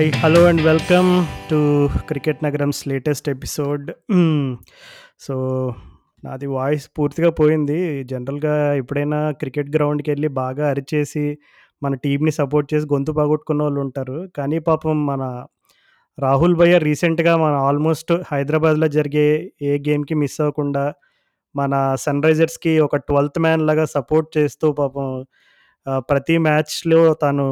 Hi hello and welcome to cricket నగరంస్ latest episode so నాది voice పూర్తిగా పోయింది. జనరల్గా ఎప్పుడైనా క్రికెట్ గ్రౌండ్కి వెళ్ళి బాగా అరిచేసి మన టీంని సపోర్ట్ చేసి గొంతు బాగొట్టుకున్న వాళ్ళు ఉంటారు. కానీ పాపం మన రాహుల్ భయ్య రీసెంట్గా మన ఆల్మోస్ట్ హైదరాబాద్లో జరిగే ఏ గేమ్కి మిస్ అవ్వకుండా మన సన్ రైజర్స్కి ఒక ట్వెల్త్ మ్యాన్ లాగా సపోర్ట్ చేస్తూ పాపం ప్రతి మ్యాచ్లో తను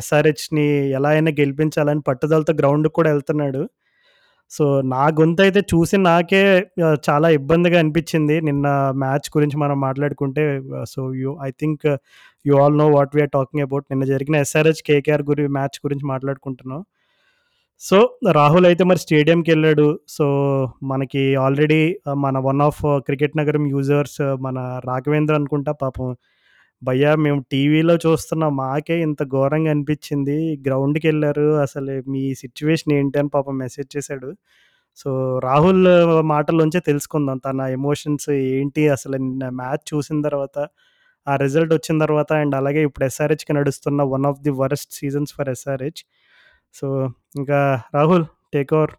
ఎస్ఆర్హెచ్ని ఎలా అయినా గెలిపించాలని పట్టుదలతో గ్రౌండ్కి కూడా వెళ్తున్నాడు. సో నా గొంతు అయితే చూసి నాకే చాలా ఇబ్బందిగా అనిపించింది. నిన్న మ్యాచ్ గురించి మనం మాట్లాడుకుంటే so you I think you all know what we are talking about. నిన్న జరిగిన ఎస్ఆర్హెచ్ కేకేఆర్ గురి మ్యాచ్ గురించి మాట్లాడుకుంటున్నాం. సో రాహుల్ అయితే మరి స్టేడియంకి వెళ్ళాడు. సో మనకి ఆల్రెడీ మన one of cricket Nagaram users మన రాఘవేంద్ర అనుకుంటా పాపం భయ్యా మేము టీవీలో చూస్తున్నాం మాకే ఇంత ఘోరంగా అనిపించింది. గ్రౌండ్కి వెళ్ళారు అసలు మీ సిచ్యువేషన్ ఏంటి అని పాపం మెసేజ్ చేశాడు. సో రాహుల్ మాటల్లోంచే తెలుసుకుందాం. తన ఎమోషన్స్ ఏంటి? అసలు నిన్న మ్యాచ్ చూసిన తర్వాత ఆ రిజల్ట్ వచ్చిన తర్వాత అండ్ అలాగే ఇప్పుడు ఎస్ఆర్హెచ్కి నడుస్తున్న one of the worst seasons for SRH so ఇంకా రాహుల్ టేక్ ఓవర్.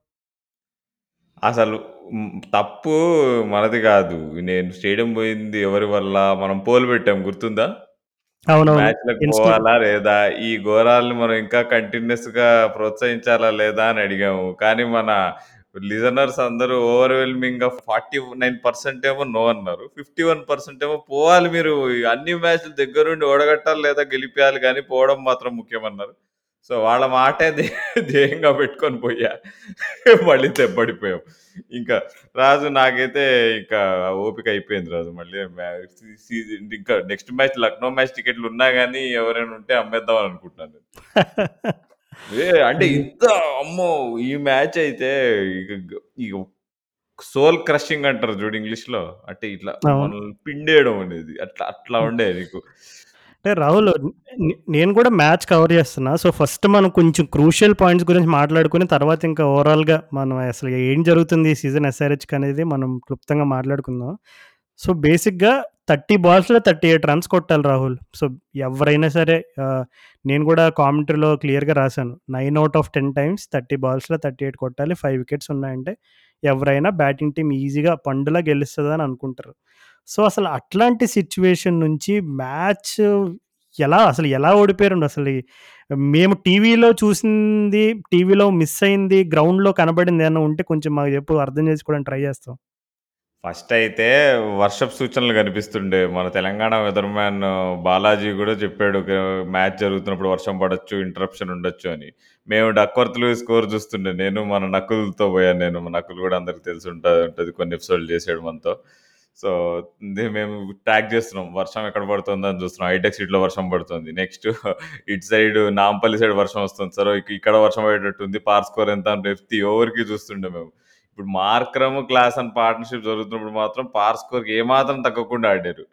అసలు హ్మ్, తప్పు మనది కాదు. నేను స్టేడియం పోయింది ఎవరి వల్ల? మనం పోల్ పెట్టాం గుర్తుందా? అవునవును మ్యాచ్‌లకు ఇన్స్టా పోవాలా లేదా? ఈ ఘోరాలను మనం ఇంకా కంటిన్యూయస్‌గా ప్రోత్సహించాలా లేదా? అని అడిగాము. కానీ మన లిజనర్స్ అందరూ ఓవర్‌వెల్మింగ్‌గా 49% ఏమో నో అన్నారు. 51% ఏమో పోవాలి మీరు అన్ని మ్యాచ్‌లు దగ్గరుండి ఓడగట్టాలి లేదా గెలిపియాలి గానీ పోవడం మాత్రం ముఖ్యమన్నారు. సో వాళ్ళ మాటే ధ్యే ధ్యేయంగా పెట్టుకొని పోయా. మళ్ళీ దెబ్బడిపోయాం. ఇంకా రాజు నాకైతే ఇంకా ఓపిక అయిపోయింది రాజు. మళ్ళీ ఇంకా నెక్స్ట్ మ్యాచ్ లక్నో మ్యాచ్ టికెట్లు ఉన్నా గానీ ఎవరైనా ఉంటే అమ్మేద్దాం అని అనుకుంటున్నాను నేను. ఏ అంటే ఇంత అమ్మో! ఈ మ్యాచ్ అయితే ఇగ సోల్ క్రషింగ్ అంటారు చూడు ఇంగ్లీష్‌లో. అంటే ఇట్లా మనల్ని పిండేయడం అనేది. అట్లా అట్లా ఉండే నీకు. అంటే రాహుల్ నేను కూడా మ్యాచ్ కవర్ చేస్తున్నా. సో ఫస్ట్ మనం కొంచెం క్రూషియల్ పాయింట్స్ గురించి మాట్లాడుకుని తర్వాత ఇంకా ఓవరాల్గా మనం అసలు ఏం జరుగుతుంది ఈ సీజన్ ఎస్ఆర్హెచ్కి అనేది మనం క్లుప్తంగా మాట్లాడుకుందాం. సో బేసిక్గా థర్టీ బాల్స్లో థర్టీ ఎయిట్ రన్స్ కొట్టాలి రాహుల్. సో ఎవరైనా సరే నేను కూడా కామెంటరీలో క్లియర్గా రాశాను. Nine out of ten times thirty బాల్స్లో thirty eight కొట్టాలి. ఫైవ్ వికెట్స్ ఉన్నాయంటే ఎవరైనా బ్యాటింగ్ టీం ఈజీగా పండులా గెలుస్తుంది అని అనుకుంటారు. సో అసలు అట్లాంటి సిచ్యువేషన్ నుంచి మ్యాచ్ ఎలా అసలు ఎలా ఓడిపోయారు అసలు మేము టీవీలో చూసింది టీవీలో మిస్ అయింది గ్రౌండ్లో కనబడింది ఏమన్నా ఉంటే కొంచెం మాకు చెప్పు అర్థం చేసుకోవడానికి ట్రై చేస్తాం ఫస్ట్ అయితే వర్షపు సూచనలు కనిపిస్తుండే. మన తెలంగాణ వెదర్మ్యాన్ బాలాజీ కూడా చెప్పాడు. మ్యాచ్ జరుగుతున్నప్పుడు వర్షం పడొచ్చు, ఇంటరప్షన్ ఉండొచ్చు అని. మేము డక్వర్త్‌లు స్కోర్ చూస్తుండే. నేను మన నకులతో పోయాను నేను. నకులు కూడా అందరికి తెలిసి ఉంటా ఉంటుంది కొన్ని ఎపిసోడ్‌లు చేసాడు మనతో. సో, ఇది మేము ట్రాక్ చేస్తున్నాం. వర్షం ఎక్కడ పడుతుందని చూస్తున్నాం. హైటెక్ సిటీలో వర్షం పడుతుంది. నెక్స్ట్ ఇటు సైడ్ నాంపల్లి సైడ్ వర్షం వస్తుంది. సరే ఇక ఇక్కడ వర్షం పడేటట్టుంది. పార్ స్కోర్ ఎంత అని ప్రతి ఓవర్‌కి చూస్తుండే మేము. ఇప్పుడు మార్క్రమ్, క్లాస్ అండ్ పార్ట్నర్‌షిప్ జరుగుతున్నప్పుడు మాత్రం పార్ స్కోర్‌కి ఏమాత్రం తగ్గకుండా ఆడారు.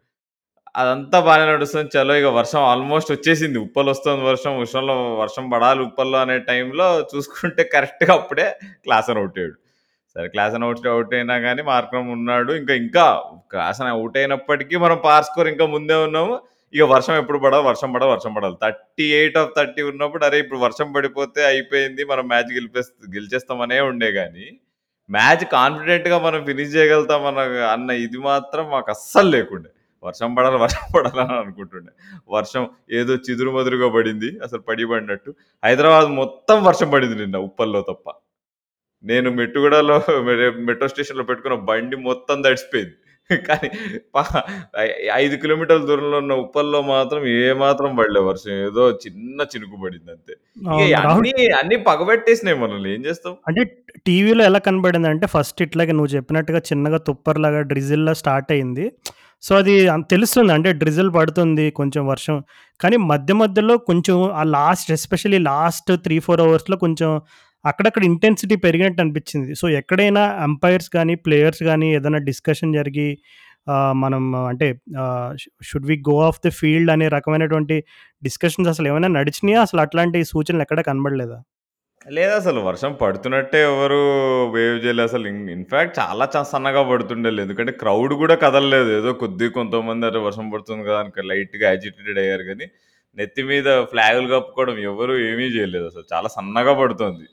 అదంతా బాగానే నడుస్తుంది. చలో ఇక వర్షం ఆల్మోస్ట్ వచ్చేసింది. ఉప్పలు వస్తుంది వర్షం. వర్షంలో వర్షం పడాలి ఉప్పల్లో అనే టైంలో చూసుకుంటే కరెక్ట్‌గా అప్పుడే క్లాస్ అని అవుట్ అయ్యాడు. సరే క్లాస్ అని అవుట్ అవుట్ అయినా కానీ మార్క్రమ్ ఉన్నాడు. ఇంకా ఇంకా క్లాస్ అని అవుట్ అయినప్పటికీ మనం పార్ స్కోర్ ఇంకా ముందే ఉన్నాము. ఇక వర్షం ఎప్పుడు పడాలి, వర్షం పడాలి, వర్షం పడాలి. 38 ఆఫ్ 30 ఉన్నప్పుడు అరే! ఇప్పుడు వర్షం పడిపోతే అయిపోయింది. మనం మ్యాచ్ గెలిపే గెలిచేస్తామనే ఉండే కానీ మ్యాచ్ కాన్ఫిడెంట్‌గా మనం ఫినిష్ చేయగలుగుతాం అన్న అన్న ఇది మాత్రం మాకు అస్సలు లేకుండే. వర్షం పడాలి, వర్షం పడాలి అని అనుకుంటుండే. వర్షం ఏదో చిదురుమదురుగా పడింది. అసలు పడి పడినట్టు. హైదరాబాద్ మొత్తం వర్షం పడింది నిన్న ఉప్పల్లో తప్ప. నేను మెట్టుగూడలో మెట్రో స్టేషన్‌లో పెట్టుకున్న బండి మొత్తం తడిసిపోయింది. కానీ ప ఐ 5 కిలోమీటర్ల దూరంలో ఉన్న ఉప్పల్లో మాత్రం ఏమాత్రం పడలే వర్షం. ఏదో చిన్న చినుకు పడింది అంతే. అన్నీ అన్నీ పగబెట్టేసినాయి మనల్ని. ఏం చేస్తాం? అంటే టీవీలో ఎలా కనబడింది అంటే ఫస్ట్ ఇట్లాగే నువ్వు చెప్పినట్టుగా చిన్నగా తుప్పర్లాగా డ్రిజిల్లా స్టార్ట్ అయింది సో అది తెలుస్తుంది అంటే డ్రిజిల్ పడుతుంది కొంచెం వర్షం కానీ మధ్య మధ్యలో కొంచెం ఆ last especially last three four అవర్స్లో కొంచెం అక్కడక్కడ ఇంటెన్సిటీ పెరిగినట్టు అనిపించింది సో ఎక్కడైనా అంపైర్స్ కానీ ప్లేయర్స్ కానీ ఏదైనా డిస్కషన్ జరిగి మనం అంటే should we go off the field అనే రకమైనటువంటి డిస్కషన్స్ అసలు ఏమైనా నడిచినాయా అసలు అట్లాంటి సూచనలు ఎక్కడ కనబడలేదా లేదసలు వర్షం పడుతున్నట్టే ఎవరు వేవ్ చేయలేదు అసలు. ఇన్ఫ్యాక్ట్ ఇన్‌ఫాక్ట్ చాలా సన్నగా పడుతుండేలే. ఎందుకంటే క్రౌడ్ కూడా కదలలేదు. ఏదో కొద్దిగా కొంతమంది అరే వర్షం పడుతుంది కదా! అని లైట్‌గా యాజిటేటెడ్ అయ్యారు కానీ నెత్తి మీద ఫ్లాగులు కప్పుకోవడం ఎవరు ఏమీ చేయలేదు అసలు చాలా సన్నగా పడుతుంది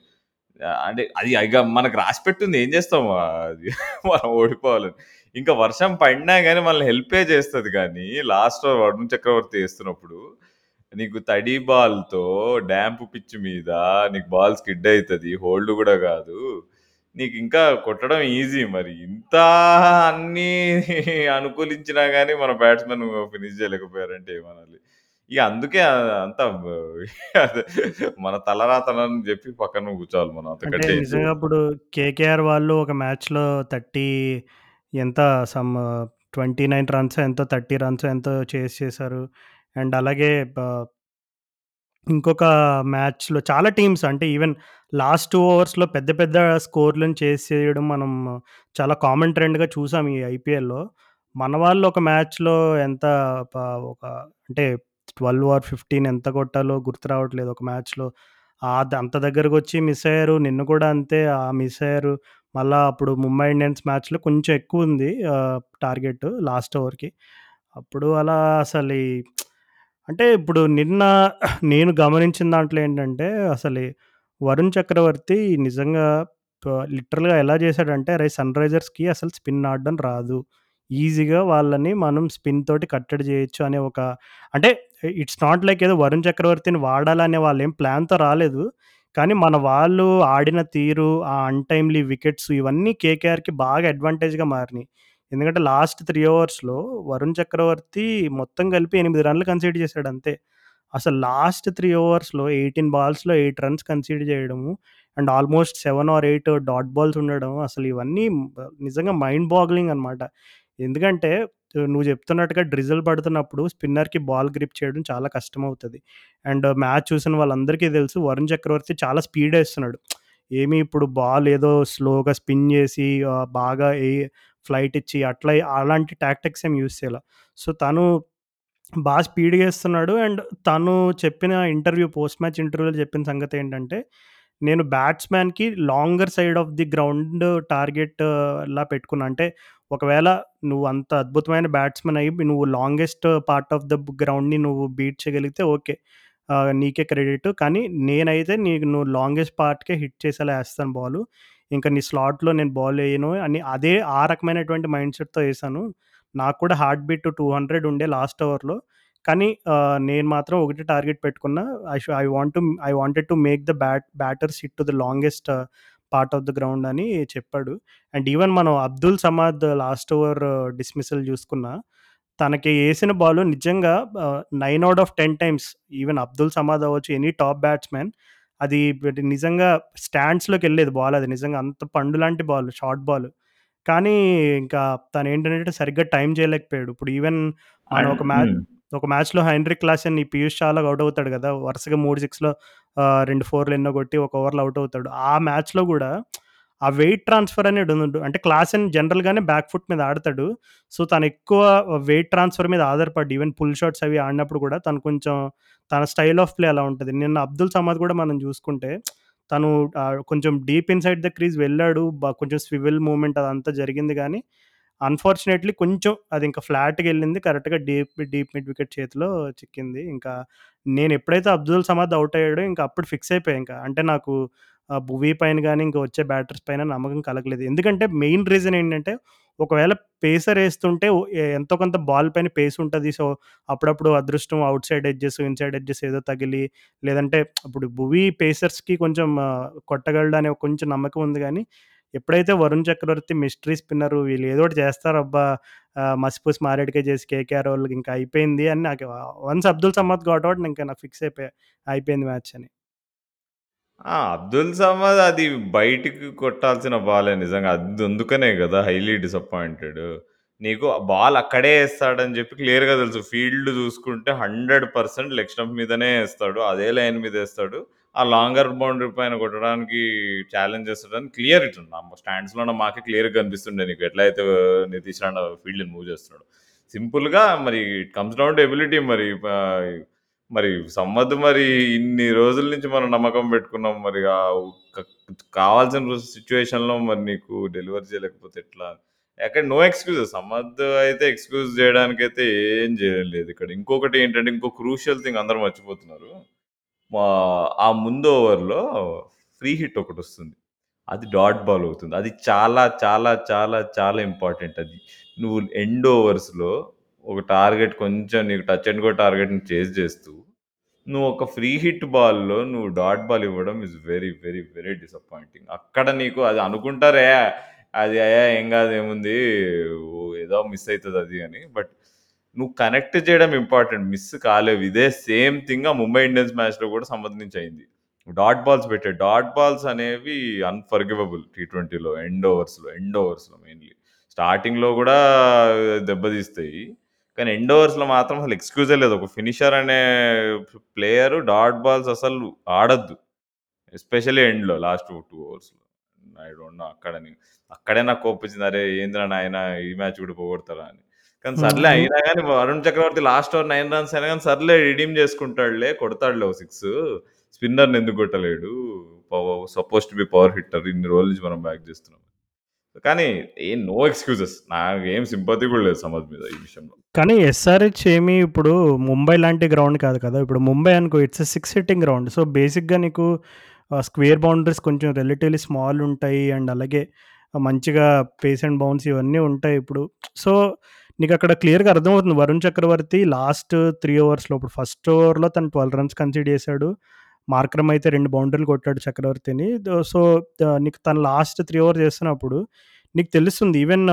అంటే అది ఇక మనకు రాసి పెట్టింది ఏం చేస్తాం? అది మనం ఓడిపోవాలని. ఇంకా వర్షం పడినా కానీ మనల్ని హెల్పే చేస్తుంది కానీ లాస్ట్ వరుణ్ చక్రవర్తి వేస్తున్నప్పుడు నీకు తడి బాల్తో డ్యాంప్ పిచ్ మీద నీకు బాల్ స్కిడ్ అవుతుంది హోల్డ్ కూడా కాదు. నీకు ఇంకా కొట్టడం ఈజీ మరి. ఇంత అన్నీ అనుకూలించినా కానీ మన బ్యాట్స్మెన్ ఫినిష్ చేయలేకపోయారంటే ఏమనాలి? ఇక అందుకే అంత మన తలరాతనని చెప్పి పక్కన కూర్చోవాలి మనం అంటే అంతకంటే ఏం నిజంగా. ఇప్పుడు కేకేఆర్ వాళ్ళు ఒక మ్యాచ్‌లో 30 ఎంత సమ్ 29 రన్స్ ఎంతో 30 రన్స్ ఎంతో చేజ్ చేశారు. అండ్ అలాగే ఇంకొక మ్యాచ్‌లో చాలా టీమ్స్ అంటే ఈవెన్ లాస్ట్ 2 ఓవర్స్‌లో పెద్ద పెద్ద స్కోర్‌లను చేజ్ చేయడం మనం చాలా కామన్ ట్రెండ్‌గా చూసాం ఈ ఐపీఎల్‌లో. మన వాళ్ళు ఒక మ్యాచ్‌లో ఎంత ప ఒక అంటే 12 ఆర్ 15 ఎంత కొట్టాలో గుర్తు రావట్లేదు ఒక మ్యాచ్‌లో. ఆద్ అంత దగ్గరకొచ్చి మిస్ అయ్యారు. నిన్న కూడా అంతే ఆహ్, మిస్ అయ్యారు. మళ్ళా అప్పుడు ముంబై ఇండియన్స్ మ్యాచ్‌లో కొంచెం ఎక్కువుంది ఆహ్, టార్గెట్ లాస్ట్ ఓవర్‌కి. అప్పుడు అలా అసలు అంటే ఇప్పుడు నిన్న నేను గమనించిన దాంట్లో ఏంటంటే అసలు వరుణ్ చక్రవర్తి నిజంగా ప లిటరల్‌గా ఎలా చేశాడంటే అరే! సన్‌రైజర్స్‌కి అసలు స్పిన్ ఆడడం రాదు. ఈజీగా వాళ్ళని మనం స్పిన్ తోటి కట్టడి చేయొచ్చు అనే ఒక అంటే ఇట్స్ నాట్ లైక్ ఏదో వరుణ్ చక్రవర్తిని వాడాలనే వాళ్ళేం ప్లాన్‌తో రాలేదు. కానీ మన వాళ్ళు ఆడిన తీరు, ఆ అన్‌టైమ్‌లీ వికెట్స్ ఇవన్నీ కేకేఆర్‌కి బాగా అడ్వాంటేజ్‌గా మారినాయి ఎందుకంటే లాస్ట్ త్రీ ఓవర్స్‌లో వరుణ్ చక్రవర్తి మొత్తం కలిపి ఎనిమిది రన్‌లు కన్సీడ్ చేశాడు అంతే. అసలు లాస్ట్ త్రీ ఓవర్స్‌లో 18 బాల్స్‌లో ఎయిట్ రన్స్ కన్సిడర్ చేయడము and almost seven or eight dot balls ఉండడం అసలు ఇవన్నీ నిజంగా మైండ్ బాగ్లింగ్ అనమాట. ఎందుకంటే నువ్వు చెప్తున్నట్టుగా డ్రిజిల్ పడుతున్నప్పుడు స్పిన్నర్‌కి బాల్ గ్రిప్ చేయడం చాలా కష్టమవుతది. అండ్ మ్యాచ్ చూసిన వాళ్ళందరికీ తెలుసు వరుణ్ చక్రవర్తి చాలా స్పీడ్ వేస్తున్నాడు ఏమి ఇప్పుడు బాల్ ఏదో స్లోగా స్పిన్ చేసి బాగా ఏ ఫ్లైట్ ఇచ్చి అట్లా అలాంటి టాక్టిక్స్ ఏం యూజ్ చేయల. సో, తను బాగా స్పీడ్‌గా వేస్తున్నాడు అండ్ తను చెప్పిన ఇంటర్వ్యూ పోస్ట్ మ్యాచ్ ఇంటర్వ్యూలో చెప్పిన సంగతి ఏంటంటే నేను బ్యాట్స్‌మ్యాన్‌కి longer side of the ground target టార్గెట్‌లా పెట్టుకున్నా. అంటే ఒకవేళ నువ్వు అంత అద్భుతమైన బ్యాట్స్మెన్ అయ్యి నువ్వు లాంగెస్ట్ పార్ట్ ఆఫ్ ద గ్రౌండ్‌ని నువ్వు బీట్ చేయగలిగితే ఓకే. నీకే క్రెడిట్. కానీ నేనైతే నీకు నువ్వు లాంగెస్ట్ పార్ట్‌కే హిట్ చేసేలా వేస్తాను బాలు. ఇంక నీ స్లాట్‌లో నేను బాల్ వేయను అని అదే ఆ రకమైనటువంటి మైండ్ సెట్‌తో వేసాను నాకు కూడా హార్ట్ బీట్ 200 ఉండే లాస్ట్ ఓవర్‌లో. కానీ నేను మాత్రం ఒకటే టార్గెట్ పెట్టుకున్నా. I should I want to I wanted to make the bat batters hit to the longest part of the ground అని చెప్పాడు. అండ్ ఈవెన్ మనం Abdul Samad last over dismissal చూసుకున్నా, తనకి ఏసిన బాలు నిజంగా 9 out of 10 times even Abdul Samad అవ్వచ్చు, any top batsmen అది నిజంగా స్టాండ్స్‌లోకెళ్ళేది బాల్ అది నిజంగా అంత పండు లాంటి బాల్, షార్ట్ బాల్. కానీ ఇంకా తనేంటంటే సరిగ్గా టైమ్ చేయలేకపోయాడు. ఇప్పుడు ఈవెన్ మనం ఒక మ్యాచ్. ఒక మ్యాచ్‌లో హెన్రిక్ క్లాసెన్ ఈ పీయూష్ చావ్లాకి ఔట్ అవుతాడు కదా! వరుసగా 3 సిక్స్‌లో రెండు ఫోర్‌లు ఎన్నో కొట్టి ఒక ఓవర్‌లో ఔట్ అవుతాడు. ఆ మ్యాచ్‌లో కూడా ఆ వెయిట్ ట్రాన్స్‌ఫర్ అనేది ఉండు అంటే అండ్ జనరల్‌గానే బ్యాక్ ఫుట్ మీద ఆడతాడు. సో, తను ఎక్కువ వెయిట్ ట్రాన్స్‌ఫర్ మీద ఆధారపడి ఈవెన్ పుల్ షాట్స్ అవి ఆడినప్పుడు కూడా తను కొంచెం తన స్టైల్ ఆఫ్ ప్లే అలా ఉంటుంది నిన్న అబ్దుల్ సమాద్ కూడా మనం చూసుకుంటే తను కొంచెం డీప్ ఇన్‌సైడ్ ద క్రీజ్ వెళ్ళాడు. కొంచెం స్వివిల్ మూమెంట్ అదంతా జరిగింది కానీ అన్‌ఫార్చునేట్‌లీ కొంచెం అది ఇంకా ఫ్లాట్‌గెళ్ళింది. కరెక్ట్‌గా డీప్ డీప్ మిడ్ వికెట్ చేతిలో చిక్కింది. ఇంకా నేను ఎప్పుడైతే అబ్దుల్ సమాద్ అవుట్ అయ్యాడో ఇంకా అప్పుడు ఫిక్స్ అయిపోయా ఇంకా అంటే నాకు ఆహ్, భువీ పైన కానీ ఇంకా వచ్చే బ్యాటర్స్ పైన నమ్మకం కలగలేదు. ఎందుకంటే మెయిన్ రీజన్ ఏంటంటే, ఒకవేళ పేసర్ వేస్తుంటే ఎంతో కొంత బాల్ పైన పేస్ ఉంటుంది సో, అప్పుడప్పుడు అదృష్టం outside edges, inside edges ఏదో తగిలి లేదంటే ఇప్పుడు భువి పేసర్స్‌కి కొంచెం కొట్టగలడు అనే కొంచెం నమ్మకం ఉంది కానీ ఎప్పుడైతే వరుణ్ చక్రవర్తి మిస్టరీ స్పిన్నరు వీళ్ళు ఏదో ఒకటి చేస్తారబ్బా! మసిపూసి మారేడుకాయ చేసి కేకేఆర్ వాళ్ళకి ఇంకా అయిపోయింది అని నాకు వన్స్ అబ్దుల్ సమ్మద్ గాట్ ఇంకా నాకు ఫిక్స్ అయిపోయి అయిపోయింది మ్యాచ్ అని. అబ్దుల్ సమ్మద్ అది బయటికి కొట్టాల్సిన బాలే నిజంగా. అది అందుకనే కదా హైలీ డిసప్పాయింటెడ్. నీకు బాల్ అక్కడే వేస్తాడని చెప్పి క్లియర్‌గా తెలుసు. ఫీల్డ్ చూసుకుంటే 100% లెగ్ స్టంప్ మీదనే వేస్తాడు అదే లైన్ మీద వేస్తాడు ఆ లాంగర్ బౌండరీ పైన కొట్టడానికి ఛాలెంజ్ చేస్తాడని క్లియర్ ఇటు స్టాండ్స్లోనే మాకే క్లియర్‌గా కనిపిస్తుండే నీకు ఎట్లయితే నితీష్ రాణా ఫీల్డ్‌ని మూవ్ చేస్తున్నాడు సింపుల్‌గా మరి it comes down to ability మరి మరి సమ్మద్ మరి ఇన్ని రోజుల నుంచి మనం నమ్మకం పెట్టుకున్నాం. మరి కావాల్సిన సిచ్యువేషన్లో మరి నీకు డెలివరీ చేయలేకపోతే ఎట్లా? ఎక్కడ నో ఎక్స్‌క్యూజెస్. సమ్మద్ అయితే ఎక్స్‌క్యూజ్ చేయడానికైతే ఏం చేయలేదు ఇక్కడ. ఇంకొకటి ఏంటంటే, ఇంకో క్రూషియల్ థింగ్ అందరూ మర్చిపోతున్నారు. మా ఆ ముందు ఓవర్‌లో ఫ్రీ హిట్ ఒకటొస్తుంది. అది డాట్ బాల్ అవుతుంది. అది చాలా, చాలా, చాలా, చాలా ఇంపార్టెంట్ అది. నువ్వు ఎండ్ ఓవర్స్‌లో ఒక టార్గెట్ కొంచెం నీకు టచ్ అండ్ గో టార్గెట్‌ని చేజ్ చేస్తూ, నువ్వు ఒక ఫ్రీ హిట్ బాల్‌లో నువ్వు డాట్ బాల్ ఇవ్వడం is very, very, very disappointing. అక్కడ నీకు అది అనుకుంటారే అది ఏ ఏం కాదు ఏముంది ఏదో మిస్ అయితది అది అని. బట్ నువ్వు కనెక్ట్ చేయడం ఇంపార్టెంట్. మిస్ కాలేవు. ఇదే సేమ్ థింగ్ ఆ ముంబై ఇండియన్స్ మ్యాచ్‌లో కూడా సంబంధించి అయింది. డాట్ బాల్స్ పెట్టే డాట్ బాల్స్ అనేవి అన్‌ఫర్గివబుల్ టీ ట్వెంటీలో ఎండ్ ఓవర్స్‌లో, ఎండ్ ఓవర్స్‌లో మెయిన్‌లీ. స్టార్టింగ్‌లో కూడా దెబ్బతీస్తాయి. కానీ ఎండ్ ఓవర్స్‌లో మాత్రం అసలు ఎక్స్‌క్యూజే లేదు. ఒక ఫినిషర్ అనే ప్లేయర్ డాట్ బాల్స్ అసలు ఆడద్దు ఎస్పెషల్లీ ఎండ్‌లో లాస్ట్ టూ ఓవర్స్‌లో. ఐ డోంట్ నో అక్కడని అక్కడే నాకు కోపమొచ్చింది. అరే! ఏంద్రా నాయన ఈ మ్యాచ్ కూడా పోగొడతారా అని. కానీ. సర్లే. అయినా గాని Varun Chakravarthy last over 9 runs అయినా గాని సర్లే రిడీమ్ చేసుకుంటాడులే కొడతాడులే 6 స్పిన్నర్‌ని ఎందుకు కొట్టలేడు. Suppose to be power hitter ఇన్ని రోజుల నుంచి మనం బ్యాక్ చేస్తున్నాం. కానీ ఏం నో ఎక్స్‌క్యూజెస్. నాకేం సింపతి కూడా లేదు సమద్ మీద ఈ విషయంలో. కానీ ఎస్ఆర్‌హెచ్ ఏమి ఇప్పుడు ముంబై లాంటి గ్రౌండ్ కాదు కదా! ఇప్పుడు ముంబై అనుకో ఇట్స్ 6 హిట్టింగ్ గ్రౌండ్. సో, బేసిక్‌గా నీకు స్క్వేర్ బౌండరీస్ కొంచెం రిలేటివ్‌లీ స్మాల్ ఉంటాయి. అండ్ అలాగే మంచిగా పేస్ అండ్ బౌన్స్ ఇవన్నీ ఉంటాయి ఇప్పుడు. సో, నీకు అక్కడ క్లియర్‌గా అర్థమవుతుంది. వరుణ్ చక్రవర్తి లాస్ట్ త్రీ ఓవర్స్‌లో ఇప్పుడు ఫస్ట్ ఓవర్‌లో తను 12 రన్స్ కన్సిడ్ చేశాడు. మార్క్రమ్ అయితే రెండు బౌండరీలు కొట్టాడు చక్రవర్తిని. సో, నీకు తను లాస్ట్ త్రీ ఓవర్ చేస్తున్నప్పుడు నీకు తెలుస్తుంది. ఈవెన్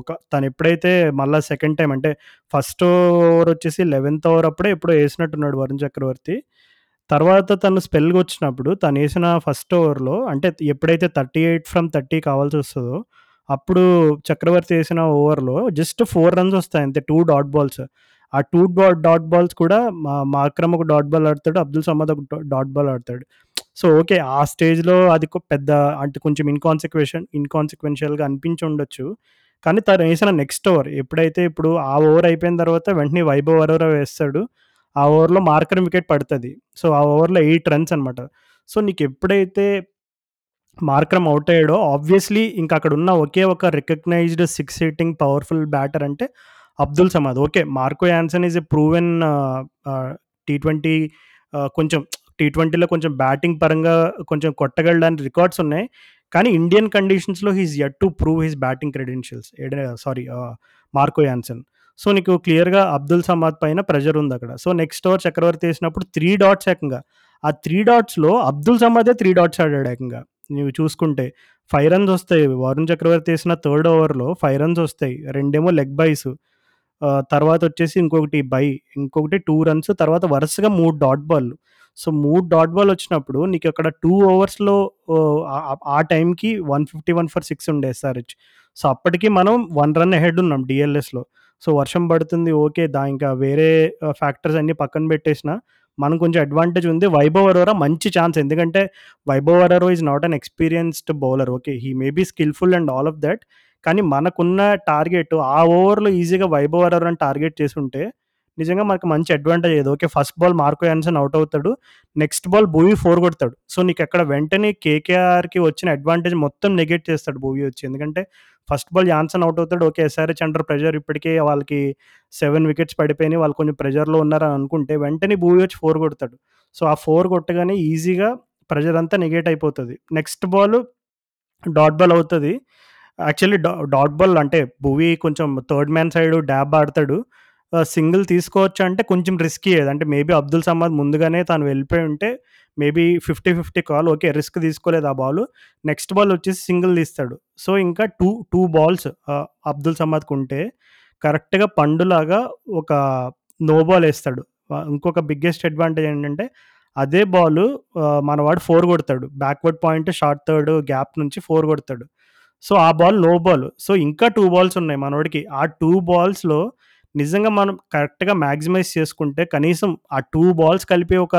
ఒక తను ఎప్పుడైతే మళ్ళీ సెకండ్ టైం అంటే ఫస్ట్ ఓవర్ వచ్చేసి 11థ్ ఓవర్ అప్పుడే ఎప్పుడో వేసినట్టున్నాడు వరుణ్ చక్రవర్తి. తర్వాత తను స్పెల్గా వచ్చినప్పుడు తను వేసిన ఫస్ట్ ఓవర్‌లో అంటే ఎప్పుడైతే 38 ఫ్రమ్ థర్టీ కావాల్సి వస్తుందో అప్పుడు చక్రవర్తి వేసిన ఓవర్‌లో జస్ట్ ఫోర్ రన్స్ వస్తాయి అంతే. Two dot balls. ఆ టూ డాట్ డాట్ బాల్స్ కూడా మా మాక్రమ్ ఒక డాట్ బాల్ ఆడతాడు. అబ్దుల్ సమద్ ఒక డాట్ బాల్ ఆడతాడు. So, okay. ఆ స్టేజ్‌లో అది పెద్ద అంటే కొంచెం ఇన్‌కాన్సిక్వెషన్ ఇన్‌కాన్సిక్వెన్షియల్‌గా అనిపించుండొచ్చు. కానీ తను వేసిన నెక్స్ట్ ఓవర్ ఎప్పుడైతే ఇప్పుడు ఆ ఓవర్ అయిపోయిన తర్వాత వెంటనే వైభవ్ అరోరా వేస్తాడు. ఆ ఓవర్‌లో మార్కర్ వికెట్ పడుతుంది సో, ఆ ఓవర్‌లో ఎయిట్ రన్స్ అనమాట. సో, నీకు ఎప్పుడైతే మార్క్రమ్ అవుట్ అయ్యాడో ఆబ్వియస్‌లీ అక్కడ ఉన్న ఒకే ఒక recognized six hitting powerful batter అంటే Abdul Samad okay. Marco Jansen is a proven T twenty కొంచెం టీ ట్వెంటీలో కొంచెం బ్యాటింగ్ పరంగా కొంచెం కొట్టగలడానికి రికార్డ్స్ ఉన్నాయి. కానీ ఇండియన్ కండిషన్స్‌లో he's is yet to prove his batting credentials. Sorry Marco Jansen. So, నీకు క్లియర్‌గా అబ్దుల్ సమాద్ పైన ప్రెషర్ అక్కడ సో, నెక్స్ట్ ఓవర్ చక్రవర్తి వేసినప్పుడు త్రీ డాట్స్ ఏకంగా. ఆ త్రీ డాట్స్‌లో అబ్దుల్ సమాదే త్రీ డాట్స్ ఆడాడు ఏకంగా. నువ్వు చూసుకుంటే ఫైవ్ రన్స్ వస్తాయి. వరుణ్ చక్రవర్తి వేసిన థర్డ్ ఓవర్‌లో ఫైవ్ రన్స్ వస్తాయి. రెండేమో లెగ్ బైస్. తర్వాత వచ్చేసి ఇంకొకటి బై, ఇంకొకటి టూ రన్స్ తర్వాత వరుసగా మూడు డాట్ బాల్ సో, మూడు డాట్ బాల్ వచ్చినప్పుడు నీకు అక్కడ టూ ఓవర్స్‌లో ఆ టైంకి one fifty one for six ఉండే ఎస్ఆర్‌హెచ్. సో, అప్పటికి మనం వన్ రన్ హెడ్ ఉన్నాం డిఎల్ఎస్లో సో, వర్షం పడుతుంది ఓకే. దా ఇంకా వేరే ఫ్యాక్టర్స్ అన్నీ పక్కన పెట్టేసిన మనం కొంచెం అడ్వాంటేజ్ ఉంది. వైభవ్ అరోరా మంచి ఛాన్స్. ఎందుకంటే Vaibhav Arora is not an experienced bowler. Okay. He may be skillful and all of that కానీ మనకున్న టార్గెట్ ఆ ఓవర్‌లో ఈజీగా వైభవ్ అరోరాని టార్గెట్ చేసి ఉంటే నిజంగా మనకు మంచి అడ్వాంటేజ్ ఏదో okay. First ball Marco Jansen out అవుతాడు. నెక్స్ట్ బాల్ భూమి ఫోర్ కొడతాడు. సో, నీకు అక్కడ వెంటనే కేకేఆర్‌కి వచ్చిన అడ్వాంటేజ్ మొత్తం నెగెట్ చేస్తాడు భూమి వచ్చి. ఎందుకంటే ఫస్ట్ బాల్ యాన్సన్ అవుట్ అవుతాడు. ఓకే. ఎస్ఆర్‌హెచ్ అండర్ ప్రెషర్ ఇప్పటికే వాళ్ళకి సెవెన్ వికెట్స్ పడిపోయినాయి. వాళ్ళు కొంచెం ప్రెషర్‌లో ఉన్నారని అనుకుంటే వెంటనే భూమి వచ్చి ఫోర్ కొడతాడు. సో, ఆ ఫోర్ కొట్టగానే ఈజీగా ప్రెషర్ అంతా నెగేట్ అయిపోతుంది నెక్స్ట్ బాల్ డాట్ బాల్ అవుతుంది యాక్చువల్లీ డా డాట్ బాల్ అంటే భూవి కొంచెం థర్డ్ మ్యాన్ సైడ్ డ్యాబ్ ఆడతాడు. ఆహ్, సింగిల్ తీసుకోవచ్చు అంటే కొంచెం రిస్కీయే. అంటే మేబీ అబ్దుల్ సమద్ ముందుగానే తను వెళ్ళిపోయి ఉంటే మేబీ 50, 50 కాల్ ఓకే. రిస్క్ తీసుకోలేదు ఆ బాలు. నెక్స్ట్ బాల్ వచ్చేసి సింగిల్ తీస్తాడు. సో, ఇంకా 2, 2 బాల్స్ ఆహ్, అబ్దుల్ సమద్‌కుంటే కరెక్ట్‌గా పండులాగా ఒక నో బాల్ ఏస్తాడు. ఆహ్, ఇంకొక బిగ్గెస్ట్ అడ్వాంటేజ్ ఏంటంటే అదే బాలు ఆహ్, మనవాడు 4 కొడతాడు. Backward point short third gap నుంచి 4 కొడతాడు. సో, ఆ బాల్ నో బాల్. సో, ఇంకా 2 బాల్స్ ఉన్నాయి మనోడికి. ఆ 2 బాల్స్‌లో నిజంగా మనం కరెక్ట్‌గా మ్యాక్సిమైజ్ చేసుకుంటే కనీసం ఆ టూ బాల్స్ కలిపి ఒక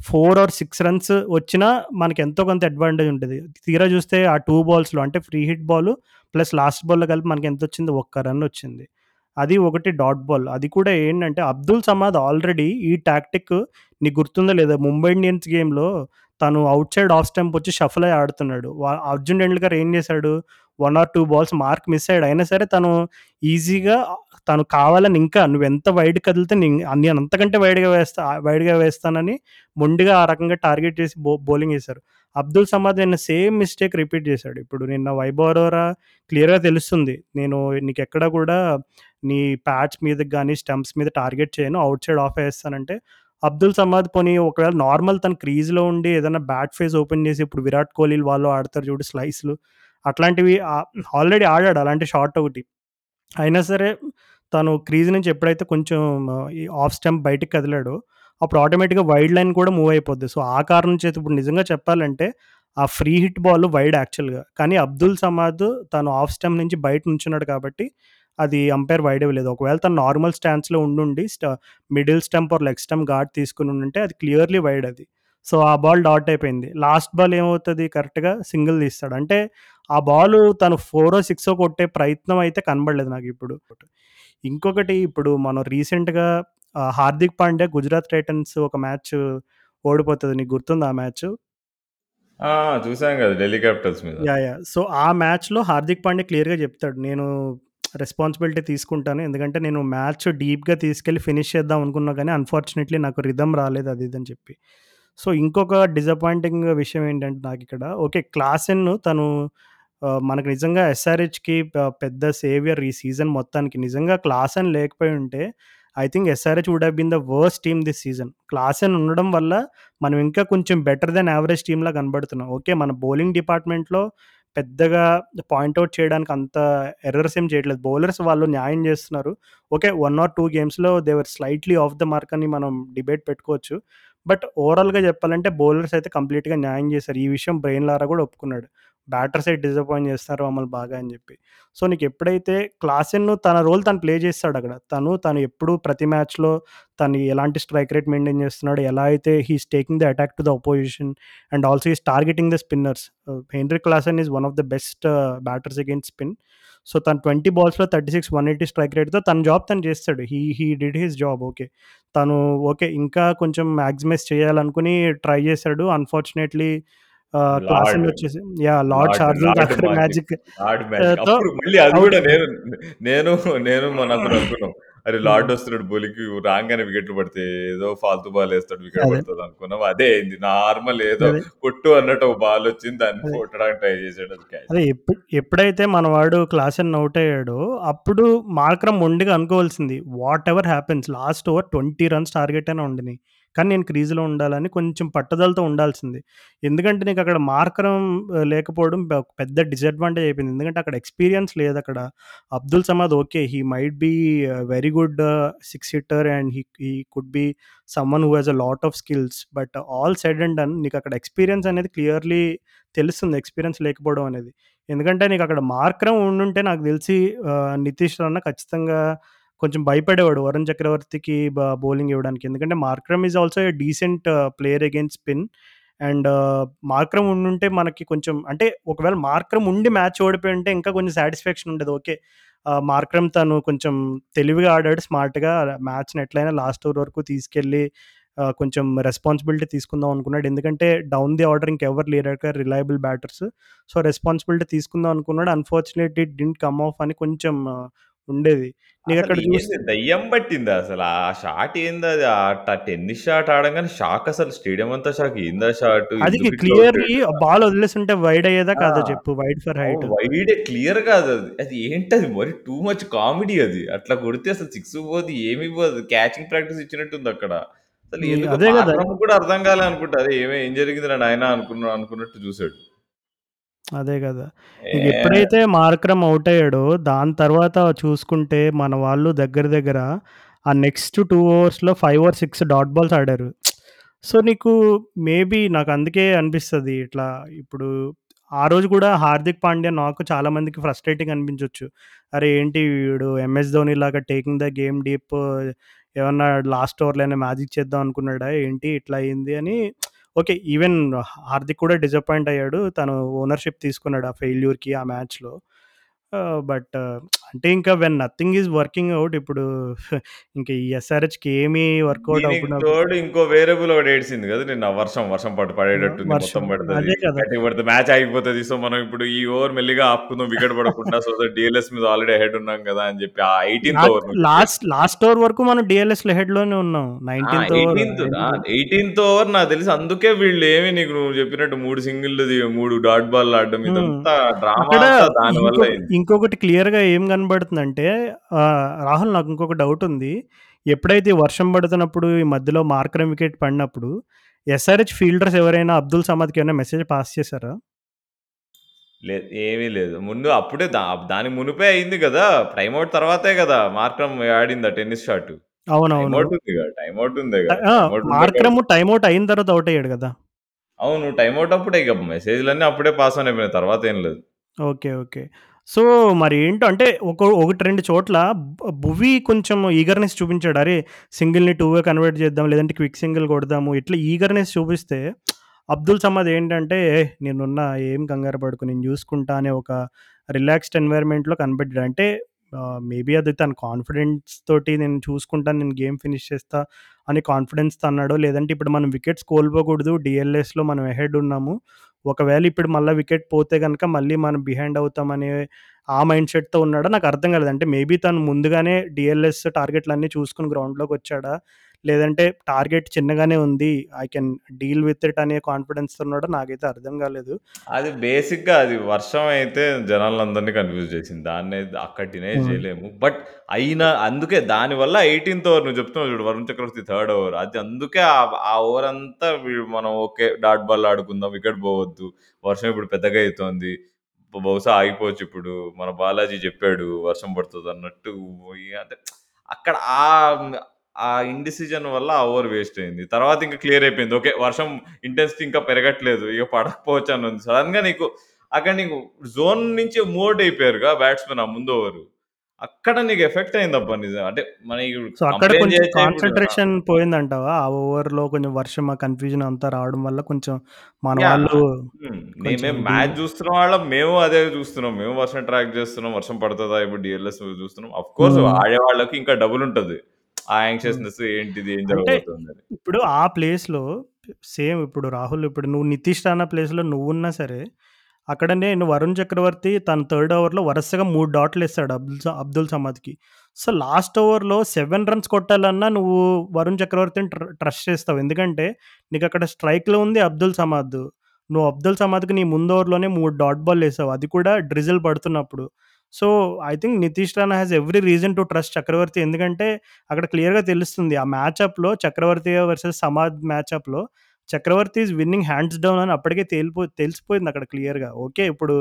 ఫోర్ ఆర్ సిక్స్ రన్స్ వచ్చినా మనకి ఎంతో కొంత అడ్వాంటేజ్ ఉంటుంది తీరా చూస్తే ఆ టూ బాల్స్‌లో అంటే free hit ball plus last బాల్‌లో కలిపి మనకి ఎంతొచ్చింది? ఒక్క రన్ వచ్చింది. అది ఒకటి డాట్ బాల్. అది కూడా ఏంటంటే అబ్దుల్ సమాద్ ఆల్రెడీ ఈ టాక్టిక్ నీకు గుర్తుందో లేదో ముంబై ఇండియన్స్ గేమ్‌లో తను అవుట్ సైడ్ ఆఫ్ స్టంప్ వచ్చి షఫల్ అయి ఆడుతున్నాడు. అర్జున్ టెండూల్కర్ ఏం చేశాడు one or two balls mark miss అయ్యాడు. అయినా సరే తను ఈజీగా తను కావాలని ఇంకా ఎంత వైడ్ కదిలితే నేను అంతకంటే వైడ్‌గా వేస్తా వైడ్‌గా వేస్తానని మొండిగా ఆ రకంగా టార్గెట్ చేసి బో బౌలింగ్ వేశారు అబ్దుల్ సమాద్ నిన్న సేమ్ మిస్టేక్ రిపీట్ చేశాడు. ఇప్పుడు నిన్న వైభవరోరా క్లియర్‌గా తెలుస్తుంది. నేను నీకెక్కడ కూడా నీ ప్యాడ్స్ మీద కానీ స్టంప్స్ మీద టార్గెట్ చేయను. అవుట్ సైడ్ ఆఫ్ వేస్తానంటే అబ్దుల్ సమాద్ పోనీ ఒకవేళ నార్మల్ తన క్రీజ్‌లో ఉండి ఏదైనా బ్యాట్ ఫేస్ ఓపెన్ చేసి ఇప్పుడు విరాట్ కోహ్లీ వాళ్ళు ఆడతారు చూడు స్లైస్‌లు అట్లాంటివి ఆల్రెడీ ఆడాడు అలాంటి షాట్ ఒకటి. అయినా సరే తను క్రీజ్ నుంచి ఎప్పుడైతే కొంచెం ఈ ఆఫ్ స్టంప్ బయటికి కదిలాడో అప్పుడు ఆటోమేటిక్‌గా వైడ్ లైన్ కూడా మూవ్ అయిపోద్ది. సో, ఆ కారణం చేత ఇప్పుడు నిజంగా చెప్పాలంటే ఆ ఫ్రీ హిట్ బాల్ వైడ్ యాక్చువల్‌గా. కానీ అబ్దుల్ సమాద్ తను ఆఫ్ స్టంప్ నుంచి బయట నుంచున్నాడు కాబట్టి అది అంపైర్ వైడ్ ఇవ్వలేదు. ఒకవేళ తను నార్మల్ స్టాండ్స్లో ఉండుండి స్ట middle stump or leg stump guard తీసుకుని ఉంటే అది క్లియర్‌లీ వైడ్ అది. సో, ఆ బాల్ డాట్ అయిపోయింది. లాస్ట్ బాల్ ఏమవుతుంది కరెక్ట్‌గా సింగిల్ తీస్తాడు. అంటే ఆ బాలు తను ఫోరో, సిక్సో కొట్టే ప్రయత్నం అయితే కనబడలేదు నాకిప్పుడు. ఇంకొకటి ఇప్పుడు మనం రీసెంట్‌గా హార్దిక్ పాండ్యా గుజరాత్ టైటన్స్ ఒక మ్యాచ్ ఓడిపోతది. నీకు గుర్తుందా ఆ మ్యాచు? చూసాం కదా! ఢిల్లీ క్యాపిటల్స్ మీద. యాహ్! యాహ్! సో, ఆ మ్యాచ్‌లో హార్దిక్ పాండ్యా క్లియర్‌గా చెప్తాడు. నేను రెస్పాన్సిబిలిటీ తీసుకుంటాను. ఎందుకంటే నేను మ్యాచ్ డీప్‌గా తీసుకెళ్ళి ఫినిష్ చేద్దాం అనుకున్నా గానీ అన్‌ఫార్చునేట్‌లీ నాకు రిథమ్ రాలేదు అది ఇది అని చెప్పి. సో, ఇంకొక డిసప్పాయింటింగ్ విషయం ఏంటంటే నాకిక్కడ ఓకే. క్లాసెన్ తను మనకు నిజంగా ఎస్ఆర్‌హెచ్‌కి పెద్ద సేవియర్ ఈ సీజన్ మొత్తానికి. నిజంగా క్లాస్ అని లేకపోయి ఉంటే I think SRH would have been the worst team this season. Klaasen ఉండడం వల్ల మనం ఇంకా కొంచెం బెటర్ దెన్ యావరేజ్ టీంలా కనబడుతున్నాం. ఓకే. మన బౌలింగ్ డిపార్ట్‌మెంట్‌లో పెద్దగా పాయింట్ చేయడానికి అంత ఎర్రర్స్ ఏం చేయట్లేదు. బౌలర్స్ వాళ్ళు న్యాయం చేస్తున్నారు. ఓకే. వన్ ఆర్ టూ గేమ్స్‌లో they were slightly off the mark అని మనం డిబేట్ పెట్టుకోవచ్చు. బట్ ఓవరాల్‌గా చెప్పాలంటే బౌలర్స్ అయితే కంప్లీట్‌గా న్యాయం చేశారు. ఈ విషయం బ్రెయిన్ లారా కూడా ఒప్పుకున్నాడు. బ్యాటర్సే డిసప్పాయింట్ చేస్తున్నారు మమ్మల్ని బాగా అని చెప్పి. సో, నీకు ఎప్పుడైతే క్లాసెన్ తన రోల్ తను ప్లే చేస్తాడు అక్కడ తను తను ఎప్పుడు ప్రతి మ్యాచ్‌లో తను ఎలాంటి స్ట్రైక్ రేట్ మెయింటైన్ చేస్తున్నాడు. ఎలా అయితే he's taking the attack to the opposition and also is targeting the spinners. Uh, Henry Klaasen is one of the best uh, batters against spin. So, తను 20 బాల్స్‌లో 36, 180 స్ట్రైక్ రేట్‌తో తన జాబ్ తను చేస్తాడు. He he did his job okay. తను okay. ఇంకా కొంచెం maximise చేయాలనుకుని try చేశాడు. Unfortunately వచ్చేసి యాహ్! Lord magic. అప్పుడు మళ్ళీ అది అవుట్ కూడా నేను నేను నేను అనుకున్నాం. అరే! లార్డ్ వస్తున్నాడు బౌలింగ్‌కి రాంగానే వికెట్లు పడతాయి. ఏదో ఫాల్తూ బాల్ ఏస్తాడు వికెట్. పడతది అనుకున్నాం. అదే అయింది. నార్మల్ ఏదో. కొట్టు అన్నట్టు ఒక బాల్ వచ్చింది. దాన్ని. కొట్టడానికి ట్రై చేసాడు. అది క్యాచ్. అదే ఎప్పు ఎప్పుడైతే మనవాడు క్లాసెన్ ఔట్ అయ్యాడో అప్పుడు మార్క్రమ్ మొండిగా అనుకోవాల్సింది. Whatever happens last over 20 runs target అయినా ఉండని. కానీ నేను క్రీజ్‌లో ఉండాలని కొంచెం పట్టుదలతో ఉండాల్సింది. ఎందుకంటే నీకు అక్కడ మార్కరం లేకపోవడం పెద్ద డిసడ్వాంటేజ్ అయిపోయింది. ఎందుకంటే అక్కడ ఎక్స్‌పీరియన్స్ లేదు అక్కడ Abdul Samad okay. He might be very good six hitter and he he could be someone who has a lot of skills. But all said and done అక్కడ ఎక్స్‌పీరియన్స్ అనేది clearly తెలుస్తుంది. Experience లేకపోవడం అనేది. ఎందుకంటే నీకు అక్కడ మార్కరం ఉండుంటే నాకు తెలిసి నితీష్ రాన్న ఖచ్చితంగా కొంచెం భయపడేవాడు వరుణ్ చక్రవర్తికి బౌలింగ్ ఇవ్వడానికి. ఎందుకంటే Markram is also a decent player against spin. And Markram ఉండుంటే మనకి కొంచెం అంటే ఒకవేళ మార్క్రమ్ ఉండి మ్యాచ్ ఓడిపోయి ఉంటే ఇంకా కొంచెం సాటిస్ఫాక్షన్ ఉండదు ఓకే. మార్క్రమ్ తను కొంచెం తెలివిగా ఆడాడు స్మార్ట్‌గా మ్యాచ్‌ని ఎట్లైనా లాస్ట్ ఓవర్ వరకు తీసుకెళ్ళి కొంచెం రెస్పాన్సిబిలిటీ తీసుకుందాం అనుకున్నాడు. ఎందుకంటే డౌన్ ది ఆర్డర్ ఇంకెవరు లేరు రిలయబుల్ బ్యాటర్స్. సో, రెస్పాన్సిబిలిటీ తీసుకుందాం అనుకున్నాడు. అన్‌ఫార్చునేట్‌లీ ఇట్ కమ్ ఆఫ్ అని కొంచెం ఉండేది. అసలు నీకక్కడ ఏంది చూస్తే దయ్యం పట్టిందా అసలు? ఆ షాట్ ఏందది? ఆ ట టెన్నిస్ షాట్ ఆడంగానే షాక్ అసలు స్టేడియం అంతా షాక్. ఏందా షాటు? అది ఎందుకు ఇట్లా క్లియర్‌లీ కొట్టాడు? బాల్ వదిలేసుంటే వైడ్ అయ్యేదా ఆ! కాదా చెప్పు? Wide for height. వైడే క్లియర్‌గా అదది. అది ఏంటది మరి టూ మచ్ కామెడీ అది. అట్లా కొడితే అసలు సిక్స్ పోదు, ఏమి పోదు. క్యాచింగ్ ప్రాక్టీస్ ఇచ్చినట్టుందక్కడ. అసలు ఎందుకో అదే గదా! కూడా అర్థం కాలే అనుకుంటా. అరే! ఏమి ఏం జరిగిందిరా నాయనా అనుకున్న అనుకున్నట్టు చూసాడు. అదే గదా! ఏ నీకెప్పుడైతే మార్క్రమ్ ఔట్ అయ్యాడో దాని తర్వాత చూసుకుంటే మన వాళ్ళు దగ్గర దగ్గర ఆ నెక్స్ట్ 2 ఓవర్స్‌లో 5 ఆర్ 6 డాట్ బాల్స్ ఆడారు. సో, నీకు మేబీ నాకు అందుకే అనిపిస్తది ఇట్లా ఇప్పుడు ఆ రోజు కూడా హార్దిక్ పాండ్యా నాకు చాలా మందికి ఫ్రస్ట్రేటింగ్ అనిపించొచ్చు. అరే! ఏంటి వీడు ఎంఎస్ ధోని లాగా టేకింగ్ ద గేమ్ డీప్ ఏమన్నా లాస్ట్ ఓవర్‌లోనే మ్యాజిక్ చేద్దాం అనుకున్నాడా ఏంటి ఇట్లా అయింది అని ఓకే. ఈవెన్ హార్దిక్ కూడా డిసప్పాయింట్ అయ్యాడు. తను ఓనర్‌షిప్ తీసుకున్నాడు ఆ ఫెయిల్యూర్‌కి ఆ మ్యాచ్‌లో. ఆహ్, బట్ అంటే ఇంకా when nothing is working out ఇప్పుడు ఇంక ఈ ఎస్ఆర్‌హెచ్‌కి ఏమీ వర్కౌట్ దీనికి తోడు ఇంకో వేరియబుల్ ఒకటి ఏడ్చింది కదా! నిన్న వర్షం, వర్షం పడు ఆ! పడేటట్టుంది. మొత్తం వర్షం. పడతది. అదే కదా! గట్టిగా పడితే మ్యాచ్ ఆగిపోతది. సో, మనం ఇప్పుడు ఈ ఓవర్ మెల్లిగా ఆపుకుందాం వికెట్ పడకుండా. సో దట్ డీఎల్ఎస్ మీద ఆల్రెడీ అహెడ్ ఉన్నాం కదా! అని చెప్పి ఆ 18థ్ లాస్ట్ ఓవర్ నుంచి లాస్ట్ లాస్ట్ ఓవర్ వరకు మనం డీఎల్ఎస్‌లో హెడ్‌లోనే ఉన్నాం. ఆ! 19థ్ ఓవర్ 18థ్ ఆ! ఎండ్ 18థ్ ఓవర్ నాకు తెలిసి అందుకే వీళ్ళు ఏమి నీకు నువ్వు చెప్పినట్టు 3 సింగిల్‌ది 3 డాట్ బాల్‌లు ఆడడం హ్మ్. ఇదంతా డ్రామా అక్కడ అంతా దాని వల్ల ఇంకొక అయింది. ఇంకొకటి క్లియర్‌గా ఏం కనబడుతుందంటే ఆహ్, రాహుల్ నాకు ఇంకొక డౌట్ ఉంది. ఎప్పుడైతే వర్షం పడుతున్నప్పుడు ఈ మధ్యలో మార్కరమ్ వికెట్ పడినప్పుడు ఎస్ఆర్‌హెచ్ ఫీల్డర్స్ ఎవరైనా అబ్దుల్ సమద్‌కి ఏమైనా మెసేజ్ పాస్ చేసారా? లేదు. ఏమీ లేదు. ముందు అప్పుడే దా దానికి మునుపే అయింది కదా! టైమ్ ఔట్ తర్వాతే కదా! మార్క్రమ్ ఆడింది ఆ టెన్నిస్ షాట్. టైమ్ అవునవును. ఔట్ ఉందిగా. టైమ్ ఔట్ ఉందిగా. ట ఆ! టైమ్ ఔట్ ఉండే మార్క్రమ్ కాబట్టి టైమ్ ఔట్ అయిన తర్వాత ఔట్ అయ్యాడు కదా! అవును. టైమ్ ఔట్ అప్పుడే ఇక మెసేజ్‌లన్నీ అప్పుడే పాస్ ఆన్ అయిపోయినాయి. తర్వాత ఏం లేదు. ఓకే. ఓకే. సో, మరి ఏంటో అంటే ఒక ఒకటి రెండు చోట్ల భువి కొంచెం ఈగర్‌నెస్ చూపించాడు. అరే! సింగిల్‌ని టూవే కన్వర్ట్ చేద్దాం. లేదంటే క్విక్ సింగిల్ కొడదాము. ఇట్లా ఈగర్‌నెస్ చూపిస్తే అబ్దుల్ సమద్ ఏంటంటే, నేనున్న ఏం కంగారు పడుకు నేను చూసుకుంటా" అనే ఒక రిలాక్స్డ్ ఎన్వైర్న్‌మెంట్‌లో కనిపెట్టాడు. అంటే మేబీ అది తన కాన్ఫిడెన్స్ తోటి నేను చూసుకుంటాను. నేను గేమ్ ఫినిష్ చేస్తా అని కాన్ఫిడెన్స్‌తో అన్నాడో, లేదంటే ఇప్పుడు మనం వికెట్స్ కోల్పోకూడదు. డిఎల్ఎస్లో మనం ఎహెడ్ ఉన్నాము. ఒకవేళ ఇప్పుడు మళ్ళీ వికెట్ పోతే కనుక మళ్ళీ మనం బిహైండ్ అవుతామనే ఆ మైండ్ సెట్‌తో ఉన్నాడా నాకు అర్థం కాలేదు. అంటే మేబీ తను ముందుగానే డిఎల్ఎస్ టార్గెట్‌లన్నీ గ్రౌండ్లోకి వచ్చాడా లేదంటే టార్గెట్ చిన్నగానే ఉంది. I can deal with it అనే కాన్ఫిడెన్స్‌తో ఉన్నాడో నాకైతే అర్థం కాలేదు. అది బేసిక్‌గా అది వర్షం అయితే జనాలందరిని కన్‌ఫ్యూజ్ చేసింది. దాన్నైతే అక్కడ డినై హ్మ్. చేయలేము. బట్ అయినా అందుకే దానివల్ల 18థ్ ఓవర్ నువ్వు చెప్తున్నావు చూడు వరుణ్ చక్రవర్తి థర్డ్ ఓవర్. అది అందుకే ఆ ఓవర్ అంతా మనం ఓకే డాట్ బాల్ ఆడుకుందాం. వికెట్ పోవద్దు. వర్షం ఇప్పుడు పెద్దగా అయితోంది. బహుశా ఆగిపోవచ్చు ఇప్పుడు. మన బాలాజీ చెప్పాడు వర్షం పడుతదన్నట్టు ఇగ అంటే అక్కడ ఆహ్, ఆ ఇండిసిజన్ వల్ల ఆ ఓవర్ వేస్ట్ అయింది. తర్వాత ఇంకా క్లియర్ అయిపోయింది. ఓకే. వర్షం ఇంటెన్సిటీ ఇంకా పెరగట్లేదు. ఇక పడకపోవచ్చు అని ఉంది. సడెన్‌గా నీకు అక్కడ నీకు జోన్ నుంచి మూవ్ ఔట్ అయిపోయారుగా బ్యాట్స్‌మెన్ ఆ ముందు ఓవరు. అక్కడ నీకు ఎఫెక్ట్ అయిందబ్బా నిజం. అంటే మనం ఇప్పుడు సో, అక్కడ కొంచెం చేయొచ్చా ఇప్పుడు ఆ! కాన్సంట్రేషన్ పోయిందంటావా? ఆ ఓవర్‌లో కొంచెం వర్షం, ఆ కన్‌ఫ్యూజన్ అంతా రావడం వల్ల కొంచెం మన యాహ్! వాళ్ళు హ్మ్. నే కొంచెం మేము డీ మ్యాచ్ చూస్తున్న వాళ్ళం. మేము అదే చూస్తున్నాం. మేము వర్షం ట్రాక్ చేస్తున్నాం. వర్షం పడతదా ఇప్పుడు డీఎల్ఎస్ చూస్తున్నాం. ఆఫ్‌కోర్స్ హ్మ్. ఆడేవాళ్ళకి ఇంకా డబుల్ ఉంటది. ఆ. యాంగ్షియస్‌నెస్ ఏంటిది? ఏం అంటే జరగబోతుందని. ఇప్పుడు ఆ ప్లేస్‌లో సేమ్ ఇప్పుడు రాహుల్ ఇప్పుడు నువ్వు నితీష్ రాణా ప్లేస్‌లో నువ్వున్నా సరే, అక్కడనే నువ్వు వరుణ్ చక్రవర్తి తన థర్డ్ ఓవర్‌లో వరుసగా 3 డాట్‌లేసాడు అబ్దుల్ స అబ్దుల్ సమద్‌కి. సో, లాస్ట్ ఓవర్‌లో 7 రన్స్ కొట్టాలన్నా నువ్వు వరుణ్ చక్రవర్తిని ట్ర ట్రస్ట్ చేస్తావు. ఎందుకంటే నీకక్కడ స్ట్రైక్‌లో ఉంది అబ్దుల్ సమద్. నువ్వు అబ్దుల్ సమద్‌కి నీ ముందు ఓవర్‌లోనే 3 డాట్ బాల్లేసావు. అది కూడా డ్రిజిల్ పడుతున్నప్పుడు. So, I think Nitish Rana has every reason to trust Chakravarthy. ఎందుకంటే అక్కడ క్లియర్‌గా తెలుస్తుంది. ఆ మ్యాచ్అప్లో Chakravarthy versus Samad మ్యాచ్అప్లో Chakravarthy is winning hands down అని అప్పటికే తేలిపో తెలిసిపోయింది అక్కడ క్లియర్‌గా. ఓకే. ఇప్పుడు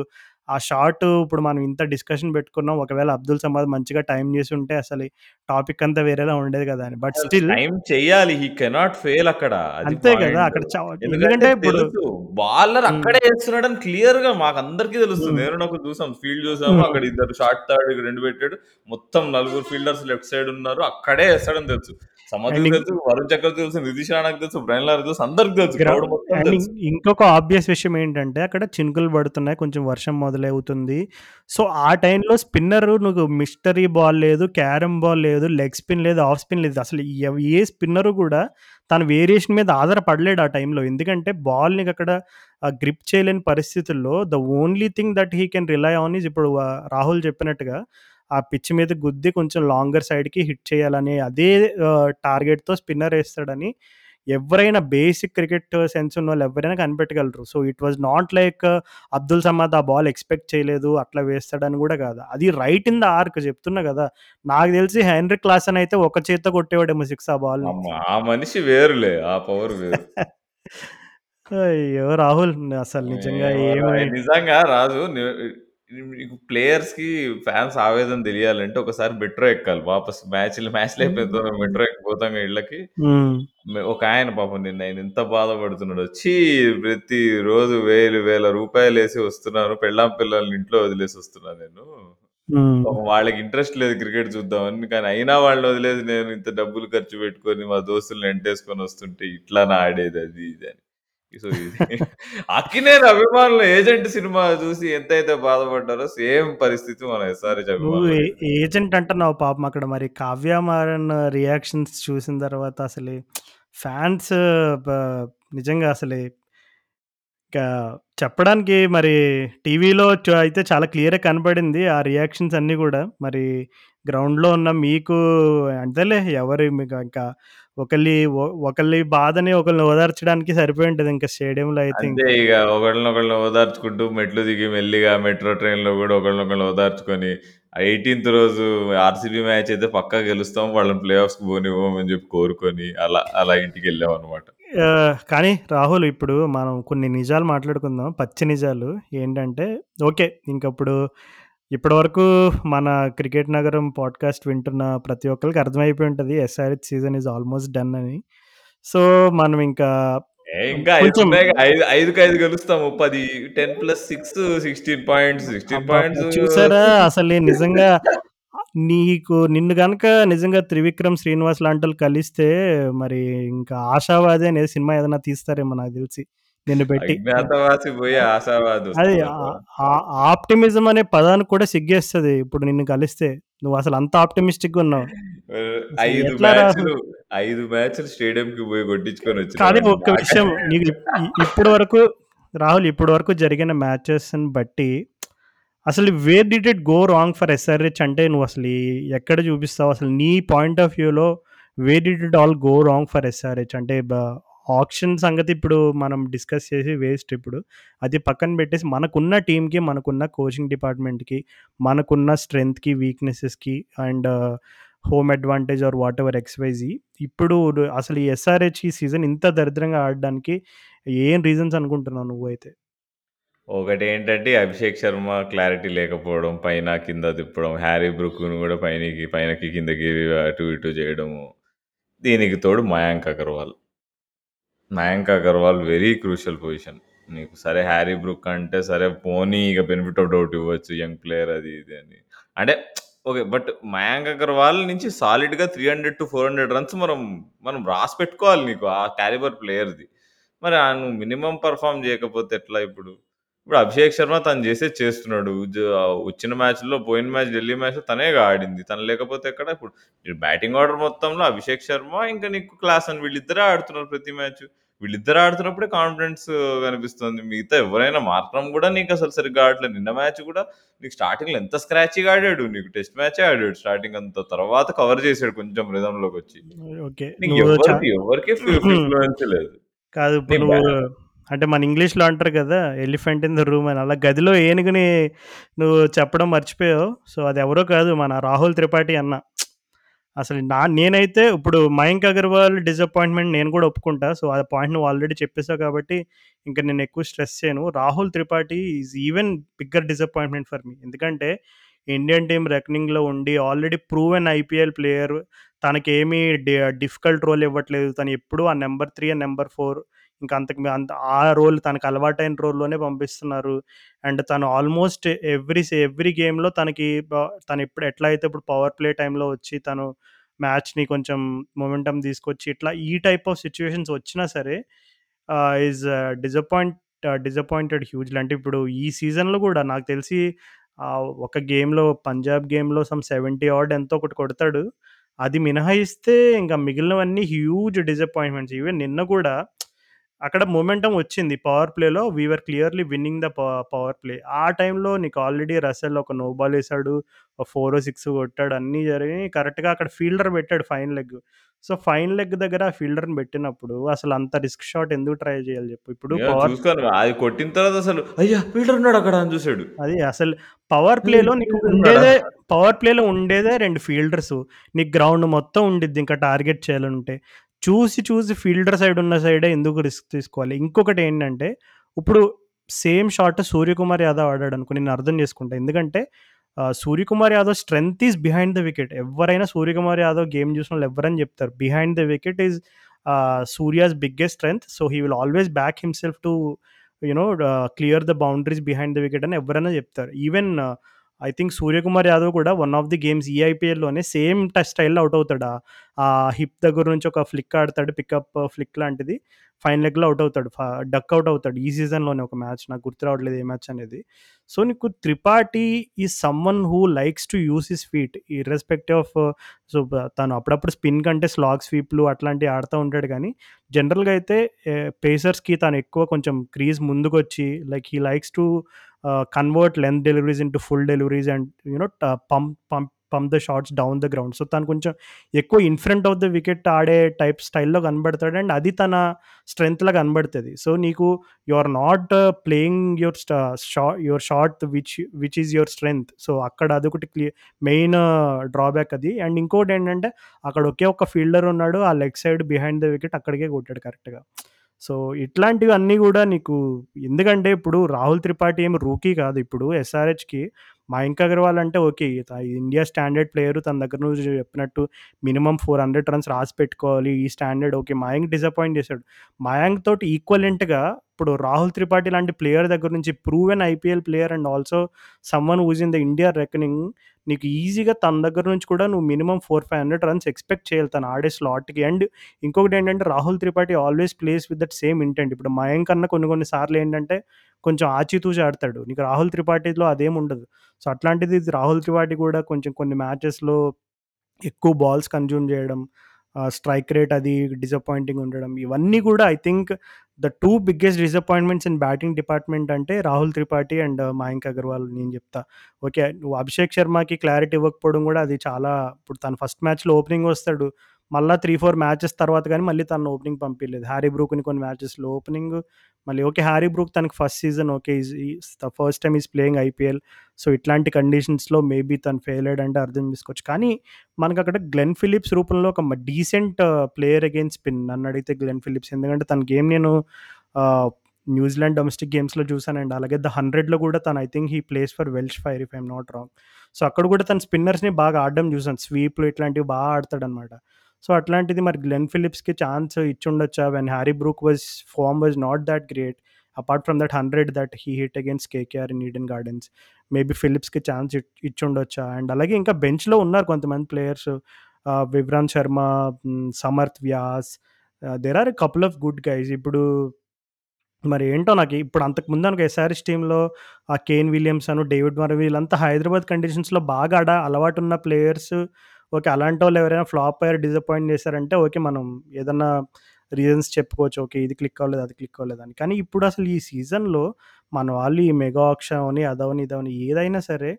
ఆ షాట్ ఇప్పుడు మనం ఇంత డిస్కషన్ పెట్టుకున్నాం. ఒకవేళ అబ్దుల్ సమాద్ మంచిగా టైమ్ చేసుంటే అసలు టాపిక్ అంతా వేరేలా ఉండేది కదా! అని. బట్ స్టిల్ టైమ్ చెయ్యాలి. హి కెనాట్ ఫెయిల్ అక్కడ. అంతే కదా! అక్కడ ఎందుకంటే ఇప్పుడు. బౌలర్. అక్కడే ఏస్తున్నాడని క్లియర్‌గా మాకందరికీ తెలుస్తుంది. హ్మ్. నేను నాకు చూసాం. ఫీల్డ్ చూసాము. అక్కడ ఇద్దరు షార్ట్ థర్డ్ 2 పెట్టాడు. మొత్తం నలుగురు ఫీల్డర్స్ లెఫ్ట్ సైడ్ ఉన్నారు. అక్కడే ఏస్తాడని తెలుసు. తెలుసు. వరుణ్ చక్రవర్తి తెలుసు. నితీష్ రాణాకి తెలుసు. బ్రైన్ తెలుసు. అందరికి తెలుసు. ఇంకొక ఆబ్వియస్ విషయం ఏంటంటే అక్కడ చినుకులు పడుతున్నాయి. కొంచెం వర్షం మొదలవుతుంది. సో, ఆ టైంలో స్పిన్నరు నువ్వు మిస్టరీ బాల్ లేదు, క్యారమ్ బాల్ లేదు, లెగ్ స్పిన్ లేదు, ఆఫ్ స్పిన్ లేదు. అసలు ఏ స్పిన్నరు కూడా తన వేరియేషన్ మీద ఆధారపడలేడు ఆ టైంలో. ఎందుకంటే బాల్‌ని అక్కడ గ్రిప్ చేయలేని పరిస్థితుల్లో the only thing that he can rely on is ఇప్పుడు రాహుల్ చెప్పినట్టుగా ఆ పిచ్ మీద గుద్ది కొంచెం లాంగర్ సైడ్‌కి హిట్ చేయాలని అదే టార్గెట్‌తో స్పిన్నర్ వేస్తాడని ఎవ్వరైనా బేసిక్ క్రికెట్ సెన్స్ ఉన్నోళ్ళు ఎవ్వరైనా కనిపెట్టగలరు. So, it was not like Abdul Samad ఆ బాల్ ఎక్స్‌పెక్ట్ చేయలేదు. అట్లా వేస్తాడని గూడా గాదు. అది రైట్ ఇన్ ద ఆర్క్ చెప్తున్నా గదా! నాకు తెలిసి హెన్రిక్ క్లాసెన్ అయితే ఒక చేత్తో కొట్టేవాడేమో సిక్స్ ఆ. అమ్మ! ఆ మనిషి వేరులే. ఆ పవర్ వేరు. అయ్యో! రాహుల్ అసలు నిజంగా! ఏమి నిజంగా రాజు నీకు ప్లేయర్స్‌కి ఫాన్స్ ఆవేదన తెలియాలంటే ఒకసారి మెట్రో ఎక్కాలి. వాపస్ మ్యాచ్‌లు మ్యాచ్‌లు అయిపోయిన తర్వాత మెట్రో ఎక్కిపోతాంగా ఇళ్ళకి. హ్మ్. మె ఒకాయన పాపం నిన్న ఆయన ఎంత బాధపడుతున్నాడో. ఛీ! ప్రతిరోజు వేలు వేల రూపాయలేసి వస్తున్నాను. పెళ్ళాం పిల్లల్ని ఇంట్లో వదిలేసి వస్తున్నా నేను. హ్మ్. పాపం వాళ్ళకి ఇంట్రెస్ట్ లేదు క్రికెట్ చూద్దామని. కానీ అయినా వాళ్ళని వదిలేసి నేను ఇంత డబ్బులు ఖర్చు పెట్టుకొని మా దోస్తుల్ని ఎంటేసుకొని వస్తుంటే ఇట్లానా ఆడేది అది ఇది అని. సో, ఇది 'అక్కినేని' అభిమానులు 'ఏజెంట్' సినిమా చూసి ఎంతైతే బాధపడ్డారో సేమ్ పరిస్థితి మన ఎస్ఆర్‌హెచ్ నువ్వు ఏ అభిమానులకైంది. ఏజెంట్ అంటున్నావు పాపం అక్కడ మరి 'కావ్య మారన్' రియాక్షన్స్ చూసిన తర్వాత అసలు ఫ్యాన్స్ నిజంగా అసలు చెప్పడానికి మరి టీవీలో చ అయితే చాలా క్లియర్‌గా కనపడింది. ఆ రియాక్షన్స్ అన్నీ గూడా. మరి గ్రౌండ్‌లో ఉన్న మీకు అంతేలే ఎవరు మీకు ఇంకా ఒకళ్ళి ఒ ఒకళ్ళి బాధని ఒకళ్ళని ఓదార్చడానికి సరిపోయి ఉంటది ఇంకా స్టేడియంలో అయితే అంతే ఇంకా. ఇగ ఒకళ్ళనొకళ్ళని ఓదార్చుకుంటూ మెట్లు దిగి మెల్లిగా మెట్రో ట్రైన్‌లో గూడా ఒకళ్ళనొకళ్ళు ఓదార్చుకొని, ఆ 18థ్ రోజు ఆర్‌సీబీ మ్యాచ్ అయితే పక్కా గెలుస్తాం. వాళ్ళని ప్లే ఆఫ్స్‌కి పోనివ్వం అని జెప్పి కోరుకొని అలా, అలా ఇంటికెళ్ళామనమాట. ఆహ్, కానీ రాహుల్ ఇప్పుడు మనం కొన్ని నిజాలు మాట్లాడుకుందాం. పచ్చి నిజాలు. ఏంటంటే ఓకే. ఇంకప్పుడు ఇప్పటివరకు మన 'క్రికెట్ నగరం' పాడ్‌కాస్ట్ వింటున్న ప్రతి ఒక్కళ్ళకి అర్థమైపోయి ఉంటది. SRH season is almost done అని. సో, మనం ఇంకా ఏ ఇంకా 5 కొంచెం ఉన్నాయిగా. ఐదు 5కి5 గెలుస్తాము. 10 10+6 16 పాయింట్స్. 16 అబ్బబ్బా! పాయింట్స్ చూసారా అసలు నిజంగా నీకు నిన్ను గనక నిజంగా 'త్రివిక్రమ్ శ్రీనివాస్' లాంటోళ్ళు కలిస్తే మరి ఇంకా 'ఆషావాది' అనే సినిమా ఏదైనా తీస్తారేమో నాకు తెలిసి నిన్ను పెట్టి. అజ్ఞాతవాసి పోయి ఆశావాది అది ఆప్టిమిజం అనే పదానికి కూడా సిగ్గేస్తది. ఇప్పుడు నిన్ను కలిస్తే. నువ్వసలు అంత ఆప్టిమిస్టిక్‌గా ఉన్నావు. ఆహ్, అసలు 5 ఎట్లా రాహుల్? మ్యాచ్‌లు 5 మ్యాచ్‌లు స్టేడియంకి పోయి కొట్టించుకొని కానీ వచ్చినావండి. ఒక్క విషయం నీకు ఇప్పటి వరకు రాహుల్ ఇప్పటి వరకు జరిగిన మ్యాచెస్‌ని బట్టి అసలు where did it go wrong for SRH అంటే నువ్వు అసలు ఎక్కడ చూపిస్తావు? అసలు నీ పాయింట్ ఆఫ్ వ్యూలో where did it all go wrong for SRH? అంటే ఆప్షన్ ఆక్షన్ సంగతి ఇప్పుడు మనం డిస్కస్ చేసి వేస్ట్ ఇప్పుడు. అది పక్కన పెట్టేసి మనకున్న టీంకి మనకున్న కోచింగ్ డిపార్ట్‌మెంట్‌కి, మనకున్న స్ట్రెంగ్త్‌కి, వీక్‌నెసెస్‌కి and home advantage or whatever XYZ ఇప్పుడు అసలు ఈ ఎస్ఆర్‌హెచ్ ఈ సీజన్ ఇంత దరిద్రంగా ఆడడానికి ఏం రీజన్స్ అనుకుంటున్నావు నువ్వు అయితే ఒకటేంటంటే అభిషేక్ శర్మ క్లారిటీ లేకపోవడం, పైన కింద తిప్పడం, హ్యారీ బ్రూక్‌ను కూడా పైనకి పైనకి కిందకి అటు ఇటు చేయడము. దీనికి తోడు Mayank Agarwal. Mayank Agarwal very crucial position. నీకు సరే హ్యారీ బ్రూక్ అంటే సరే పోనీ ఇక బెనిఫిట్ ఆఫ్ డౌట్ ఇవ్వచ్చు. యంగ్ ప్లేయర్ అది ఇది అని. అంటే ఓకే. బట్ మయాంక్ అగర్వాల్ నుంచి సాలిడ్‌గా 300-400 రన్స్ మనం మనం రాసి పెట్టుకోవాలి నీకు ఆ క్యాలిబర్ ప్లేయర్‌ది. మరి ఆ మినిమం మినిమమ్ చేయకపోతే ఎట్లా ఇప్పుడు? ఇప్పుడు అభిషేక్ శర్మ తను చేసేది చేస్తున్నాడు. జ వచ్చిన మ్యాచ్‌లో పోయిన మ్యాచ్ ఢిల్లీ మ్యాచ్‌లో తనేగా ఆడింది. తను లేకపోతే ఎక్కడ? ఇప్పుడు బ్యాటింగ్ ఆర్డర్ మొత్తంలో అభిషేక్ శర్మ ఇంకా నీకు క్లాసన్ వీళ్ళిద్దరే ఆడుతున్నారు ప్రతి మ్యాచ్. వీళ్ళిద్దరు ఆడుతున్నప్పుడే కాన్ఫిడెన్స్ కనిపిస్తుంది. మిగతా ఎవరైనా మార్కరమ్ కూడా నీకు అసలు సరిగ్గా ఆడట్లేదు. నిన్న మ్యాచ్ కూడా నీకు స్టార్టింగ్‌లో ఎంత స్క్రాచీగా ఆడాడు. నీకు టెస్ట్ మ్యాచే ఆడాడు స్టార్టింగ్ అంతా. తర్వాత కవర్ చేసాడు కొంచెం రిథమ్‌లోకొచ్చి. ఓకే. నీకు నువ్వు చ ఎవ్వరికి ఎవరికీ లేదు. కాదు ఇప్పుడు బ్యా నువ్వు అంటే మన ఇంగ్లీష్‌లో అంటారు కదా! ఎలిఫెంట్ ఇన్ ద రూమ్ అని. అలా గదిలో ఏనుగుని నువ్వు చెప్పడం మర్చిపోయావు. సో, అది ఎవరో కాదు మన రాహుల్ త్రిపాఠి అన్న. అసలు నా నేనైతే ఇప్పుడు మయాంక్ అగర్వాల్ డిసప్పాయింట్‌మెంట్ నేను కూడా ఒప్పుకుంటా. సో, ఆ పాయింట్ నువ్వు ఆల్రెడీ చెప్పేసావు కాబట్టి ఇంక నేను ఎక్కువ స్ట్రెస్ చేయను. Rahul Tripathi is even bigger disappointment for me. ఎందుకంటే ఇండియన్ టీమ్ రెకనింగ్‌లో ఉండి ఆల్రెడీ ప్రూవెన్ ఐపీఎల్ ప్లేయర్. తనకేమీ డి డిఫికల్ట్ రోల్ ఇవ్వట్లేదు. తను ఎప్పుడూ ఆ number three and number four ఇంకా అంతకు అంత ఆ రోల్ తనకు అలవాటైన రోల్‌లోనే పంపిస్తున్నారు. అండ్ తను ఆల్మోస్ట్ ఎవ్రీ ఎవ్రీ గేమ్‌లో తనకి తను ఇప్పుడు ఎట్లా అయితే ఇప్పుడు పవర్ ప్లే టైంలో వచ్చి తను మ్యాచ్‌ని కొంచెం మొమెంటమ్ తీసుకొచ్చి ఇట్లా ఈ టైప్ ఆఫ్ సిచ్యువేషన్స్ వచ్చినా సరే ఈజ్ డిజపాయింట్ డిసప్పాయింట్ డిసప్పాయింటెడ్ అంటే ఇప్పుడు ఈ సీజన్‌లో కూడా నాకు తెలిసి ఒక గేమ్‌లో పంజాబ్ గేమ్‌లో సమ్ సెవెంటీ ఆర్డ్ ఎంతో ఒకటి కొడతాడు. అది మినహాయిస్తే ఇంకా మిగిలినవన్నీ హ్యూజ్ డిసప్పాయింట్‌మెంట్స్. ఈవెన్ నిన్న కూడా అక్కడ మొమెంటమ్ వచ్చింది. పవర్ ప్లేలో we were clearly winning the power play. ఆ టైంలో నీకు ఆల్రెడీ రసెల్ ఒక నో బాల్. ఒక ఫోరో, సిక్సో కొట్టాడు. అన్నీ జరిగినాయి. కరెక్ట్‌గా అక్కడ ఫీల్డర్ పెట్టాడు fine leg. So, fine leg దగ్గర ఆ ఫీల్డర్‌ని పెట్టినప్పుడు అసలు అంత రిస్క్ షాట్ ఎందుకు ట్రై చేయాలి చెప్పు. ఇప్పుడు పవర్. అది కొట్టిన తర్వాత అసలు అయ్యా! ఫీల్డర్ ఉన్నాడు అక్కడ అని చూసాడు. అది అసలు పవర్ ప్లేలో నీకు? ఉండేదే పవర్ ప్లేలో ఉండేదే 2 ఫీల్డర్సు. నీకు గ్రౌండ్ మొత్తం ఉండిద్ది ఇంకా టార్గెట్ చేయాలంటే. చూసి చూసి ఫీల్డర్ సైడ్ ఉన్న సైడే ఎందుకు రిస్క్ తీసుకోవాలి. ఇంకొకటి ఏంటంటే ఇప్పుడు సేమ్ షాట్ సూర్యకుమార్ యాదవ్ ఆడాడు ఆడాడనుకో నేను అర్థం చేసుకుంటా. ఎందుకంటే Suryakumar Yadav strength is behind the wicket. ఎవరైనా సూర్యకుమార్ యాదవ్ గేమ్ చూసిన వాళ్ళు ఎవరని చెప్తారు. Behind the wicket is Surya's biggest strength. So, he will always back himself to you know clear the boundaries behind the wicket అని ఎవరైనా చెప్తారు. Even I think 'Suryakumar Yadav' కూడా one of the games ఈఐపీఎల్లోనే same touch స్టైల్‌లో out అవుతాడు. ఆ hip దగ్గర నుంచి ఒక ఫ్లిక్ ఆడతాడు. పికప్ ఫ్లిక్ uh, లాంటిది. ఫైన్ లెగ్‌లో అవుట్ అవుతాడు. ఫ డక్ అవుట్ అవుతాడు. ఈ సీజన్‌లోనే ఒక మ్యాచ్ నాకు గుర్తు రావట్లేదు ఏ మ్యాచ్ అనేది. సో, నీకు త్రిపాఠి ఈ someone who likes to use his feet irrespective of so, తను అప్పుడప్పుడు స్పిన్ కంటే స్లాగ్ స్వీప్‌లు అట్లాంటివి ఆడుతూ ఉంటాడు కానీ జనరల్‌గా అయితే పేసర్స్‌కి తను ఎక్కువ కొంచెం క్రీజ్ ముందుకొచ్చి like he likes to convert length deliveries into full deliveries and you know ట pump pump pump the shots down the ground. So, తను కొంచెం ఎక్కువ in front of the wicket ఆడే టైప్ స్టైల్‌లో కనబడతాడు. అండ్ అది తన స్ట్రెంగ్త్‌లా కనబడుతుంది సో, నీకు you are not playing your shot Shah your shot which which is your strength. So, అక్కడ అదొకటి క్లియర్ మెయిన్ డ్రాబ్యాక్ అది. అండ్ ఇంకోటేంటంటే అక్కడ ఒకే ఒక ఫీల్డర్ ఉన్నాడు. ఆ leg side behind the wicket అక్కడికే కొట్టాడు కరెక్ట్‌గా. సో, ఇట్లాంటివి అన్నీ కూడా నీకు ఎందుకంటే ఇప్పుడు రాహుల్ త్రిపాఠి ఏమి రూకీ కాదు. ఇప్పుడు ఎస్ఆర్‌హెచ్‌కి మయాంక్ అగర్వాల్ అంటే ఓకే. ఇండియా స్టాండర్డ్ ప్లేయర్ తన దగ్గర నుంచి చెప్పినట్టు మినిమం ఫోర్ హండ్రెడ్ రన్స్ రాసి పెట్టుకోవాలి. ఈ స్టాండర్డ్ ఓకే. మయాంక్ డిసప్పాయింట్ చేశాడు మయాంక్ తోటి ఈక్వలెంట్‌గా ఇప్పుడు రాహుల్ త్రిపాఠి లాంటి ప్లేయర్ దగ్గర నుంచి proven IPL player and also someone in the India reckoning నీకు ఈజీగా తన దగ్గర నుంచి కూడా నువ్వు minimum four five hundred runs expect చేయాలి తను ఆడే స్లాట్‌కి. అండ్ ఇంకొకటి ఏంటంటే Rahul Tripathi always plays with that same intent. ఇప్పుడు మయాంక్ అన్న కొన్ని కొన్ని సార్లు ఏంటంటే కొంచెం ఆచితూచి ఆడతాడు. నీకు రాహుల్ త్రిపాఠిలో అదేం ఉండదు సో, అట్లాంటిది రాహుల్ త్రిపాఠి కూడా కొంచెం కొన్ని మ్యాచెస్‌లో ఎక్కువ బాల్స్ కన్జ్యూమ్ చేయడం, స్ట్రైక్ రేట్ అది డిసప్పాయింటింగ్ ఉండడం. ఇవన్నీ కూడా I think the two biggest disappointments in batting department అంటే రాహుల్ త్రిపాఠి అండ్ మయాంక్ అగర్వాల్ నేను చెప్తా. ఓకే. నువ్వు అభిషేక్ శర్మకి క్లారిటీ ఇవ్వకపోవడం కూడా అది చాలా ఇప్పుడు తను ఫస్ట్ మ్యాచ్‌లో ఓపెనింగ్ వస్తాడు. మళ్ళీ త్రీ ఫోర్ మ్యాచెస్ తర్వాత కానీ మళ్ళీ తను ఓపెనింగ్ పంపించలేదు హ్యారీ బ్రూక్‌ని కొన్ని మ్యాచెస్‌లో ఓపెనింగ్ మళ్ళీ ఓకే. హ్యారీ బ్రూక్ తనకి first season okay. Is the first time is playing IPL. So, ఇట్లాంటి కండిషన్స్‌లో మేబీ తను ఫెయిల్ అయ్యాడంటే అర్థం చేసుకోవచ్చు. కానీ మనకక్కడ గ్లెన్ ఫిలిప్స్ రూపంలో ఒక డీసెంట్ ప్లేయర్ అగైన్స్ స్పిన్ నన్నడిగితే గ్లెన్ ఫిలిప్స్. ఎందుకంటే తన గేమ్ నేను న్యూజిలాండ్ డొమెస్టిక్ గేమ్స్‌లో చూసానండి. అలాగే ద 100లో కూడా తను I think he plays for Welsh Fire if I'm not wrong. So, అక్కడ కూడా తన స్పిన్నర్స్‌ని బాగా ఆడడం చూసాను. స్వీప్‌లు ఇట్లాంటివి బాగా ఆడతాడనమాట. సో, అట్లాంటిది మరి గ్లెన్ ఫిలిప్స్‌కి ఛాన్స్ ఇచ్చి ఉండొచ్చా when Harry Brook was form was not that great. Apart from that 100 that he hit against KKR in Eden Gardens. Maybe ఫిలిప్స్‌కి chance ఇచ్చి ఉండొచ్చా అండ్ అలాగే ఇంకా బెంచ్‌లో ఉన్నారు కొంతమంది players. Vivrant Sharma, Samarth Vyas there are a couple of good guys ఇప్పుడు మరి ఏంటో నాకు ఇప్పుడు అంతకుముందు అనుకో ఎస్ఆర్ఎస్ టీంలో ఆ కేన్ విలియమ్సన్, డేవిడ్ మర్రే వీళ్ళంతా హైదరాబాద్ కండిషన్స్‌లో బాగా ఆడ అలవాటు ఉన్న ప్లేయర్స్. ఓకే. అలాంటి వాళ్ళు ఎవరైనా ఫ్లాప్ అయ్యారు, డిసప్పాయింట్ చేశారంటే ఓకే. మనం ఏదన్నా రీజన్స్ చెప్పుకోవచ్చు. ఓకే. ఇది క్లిక్ అవ్వలేదు, అది క్లిక్ అవ్వలేదు అని కానీ ఇప్పుడు అసలు ఈ సీజన్‌లో మన వాళ్ళు ఈ మెగా ఆక్షన్ అవని, అదవని, ఇదవని ఏదైనా సరే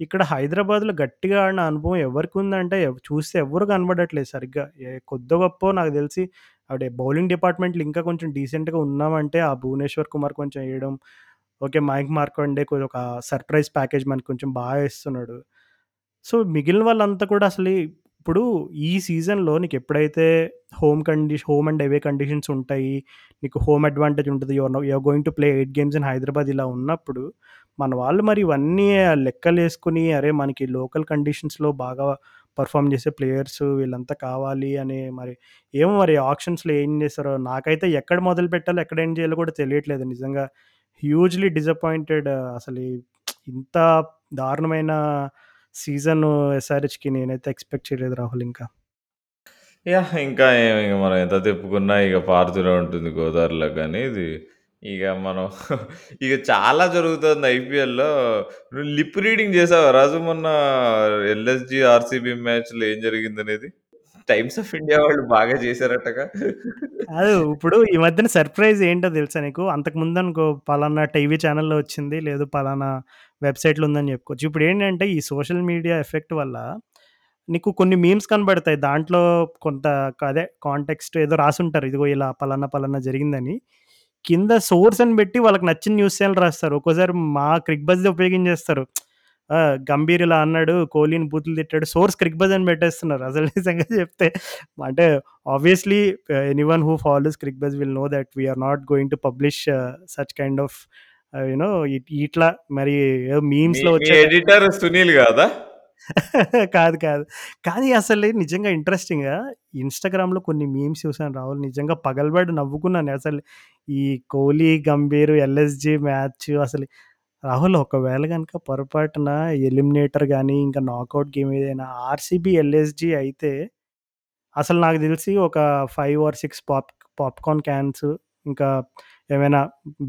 ఇక్కడ హైదరాబాద్‌లో గట్టిగా ఆడిన అనుభవం ఎవరికి ఉందంటే చూస్తే ఎవ్వరు కనబడట్లేదు సరిగ్గా. కొద్ది గొప్ప నాకు తెలిసి అదే బౌలింగ్ డిపార్ట్‌మెంట్‌లో ఇంకా కొంచెం డీసెంట్‌గా ఉన్నామంటే ఆ భువనేశ్వర్ కుమార్ కొంచెం వేయడం ఓకే. మైక్ మార్కండే కొంచెం ఒక సర్ప్రైజ్ ప్యాకేజ్ మనకు కొంచెం బాగా ఇస్తున్నాడు. సో, మిగిలిన వాళ్ళంతా కూడా అసలు ఇప్పుడు ఈ సీజన్‌లో నీకెప్పుడైతే home condition home and away conditions ఉంటాయి. నీకు హోమ్ అడ్వాంటేజ్ ఉంటది. You are now are going to play 8 games in Hyderabad ఇలా ఉన్నప్పుడు మన వాళ్ళు మరి ఇవన్నీ లెక్కలేసుకొని అరే! మనకి లోకల్ కండిషన్స్‌లో బాగా పెర్ఫార్మ్ చేసే ప్లేయర్స్ వీళ్ళంతా కావాలి అని మరి ఏమో మరి ఆక్షన్స్‌లో ఏం చేస్తారో నాకైతే ఎక్కడ మొదలుపెట్టాలో, ఎక్కడ ఎండ్ చేయాలో కూడా తెలియట్లేదు నిజంగా. హ్యూజ్‌లీ డిసప్పాయింటెడ్ అసలు ఇంత దారుణమైన సీజన్ ఎస్ఆర్‌హెచ్‌కి నేనైతే ఎక్స్‌పెక్ట్ చేయలేదు రాహుల్ ఇంకా. యాహ్! ఇంకా ఏమి ఇగ మనం ఎంత తిప్పుకున్నా ఇగ పారుతూనే ఉంటుంది గోదావరిలో గానీ ఇది. ఇగ మనం ఇగ చాలా జరుగుతుంది ఐపీఎల్‌లో. నువ్వు లిప్ రీడింగ్ చేసావా రాజు మొన్న ఎల్ఎస్‌జీ, ఆర్‌సీబీ మ్యాచ్‌లో ఏం జరిగిందనేది? టైమ్స్ ఆఫ్ ఇండియా వాళ్ళు బాగా చేశారటగా. కాదు. ఇప్పుడు ఈ మధ్యన సర్ప్రైజ్ ఏంటో తెలుసా నీకు? అంతకుముందనుకో పలానా టీవీ ఛానెల్‌లో వచ్చింది. లేదు పలానా వెబ్సైట్లు ఉందని చెప్పుకోవచ్చు. ఇప్పుడు ఏంటంటే ఈ సోషల్ మీడియా ఎఫెక్ట్ వల్ల నీకు కొన్ని మీమ్స్ కనబడతాయి. దాంట్లో కొంత అదే కాంటెక్స్ట్ ఏదో రాసుంటారు. ఇదిగో ఇలా పలానా పలానా జరిగిందని. కింద సోర్స్ అని పెట్టి వాళ్ళకి నచ్చిన న్యూస్ ఛానల్ రాస్తారు. ఒక్కోసారి మా క్రిక్ బజ్ ఉపయోగించేస్తారు. గంభీర్ ఇలా అన్నాడు. కోహ్లీని బూతులు తిట్టాడు. సోర్స్ క్రిక్ బజ్ అని పెట్టేస్తున్నారు. అసలు నిజంగా చెప్తే అంటే obviously anyone who follows Cricbuzz will know that we are not going to publish such kind of ah, you know ఇట్లా మరి మీమ్స్‌లో వచ్చే ఎడిటర్ సునీల్ గాదా? కాదు. కాదు. కానీ అసలు నిజంగా ఇంట్రెస్టింగ్‌గా ఇన్‌స్టాగ్రామ్‌లో కొన్ని మీమ్స్ చూసాను రాహుల్. నిజంగా పగలబడి నవ్వుకున్నాను. అసలు ఈ కోహ్లీ, గంభీర్, ఎల్ఎస్‌జీ మ్యాచ్ అసలు రాహుల్ ఒకవేళ గనుక పొరపాటున ఎలిమినేటర్ గాని, ఇంకా నాకౌట్ గేమ్ ఏదైనా ఆర్‌సీబీ, ఎల్ఎస్‌జీ అయితే అసలు నాకు తెలిసి ఒక 5 ఆర్ 6 పాప్ పాప్‌కార్న్ క్యాన్స్ ఇంకా ఏమైనా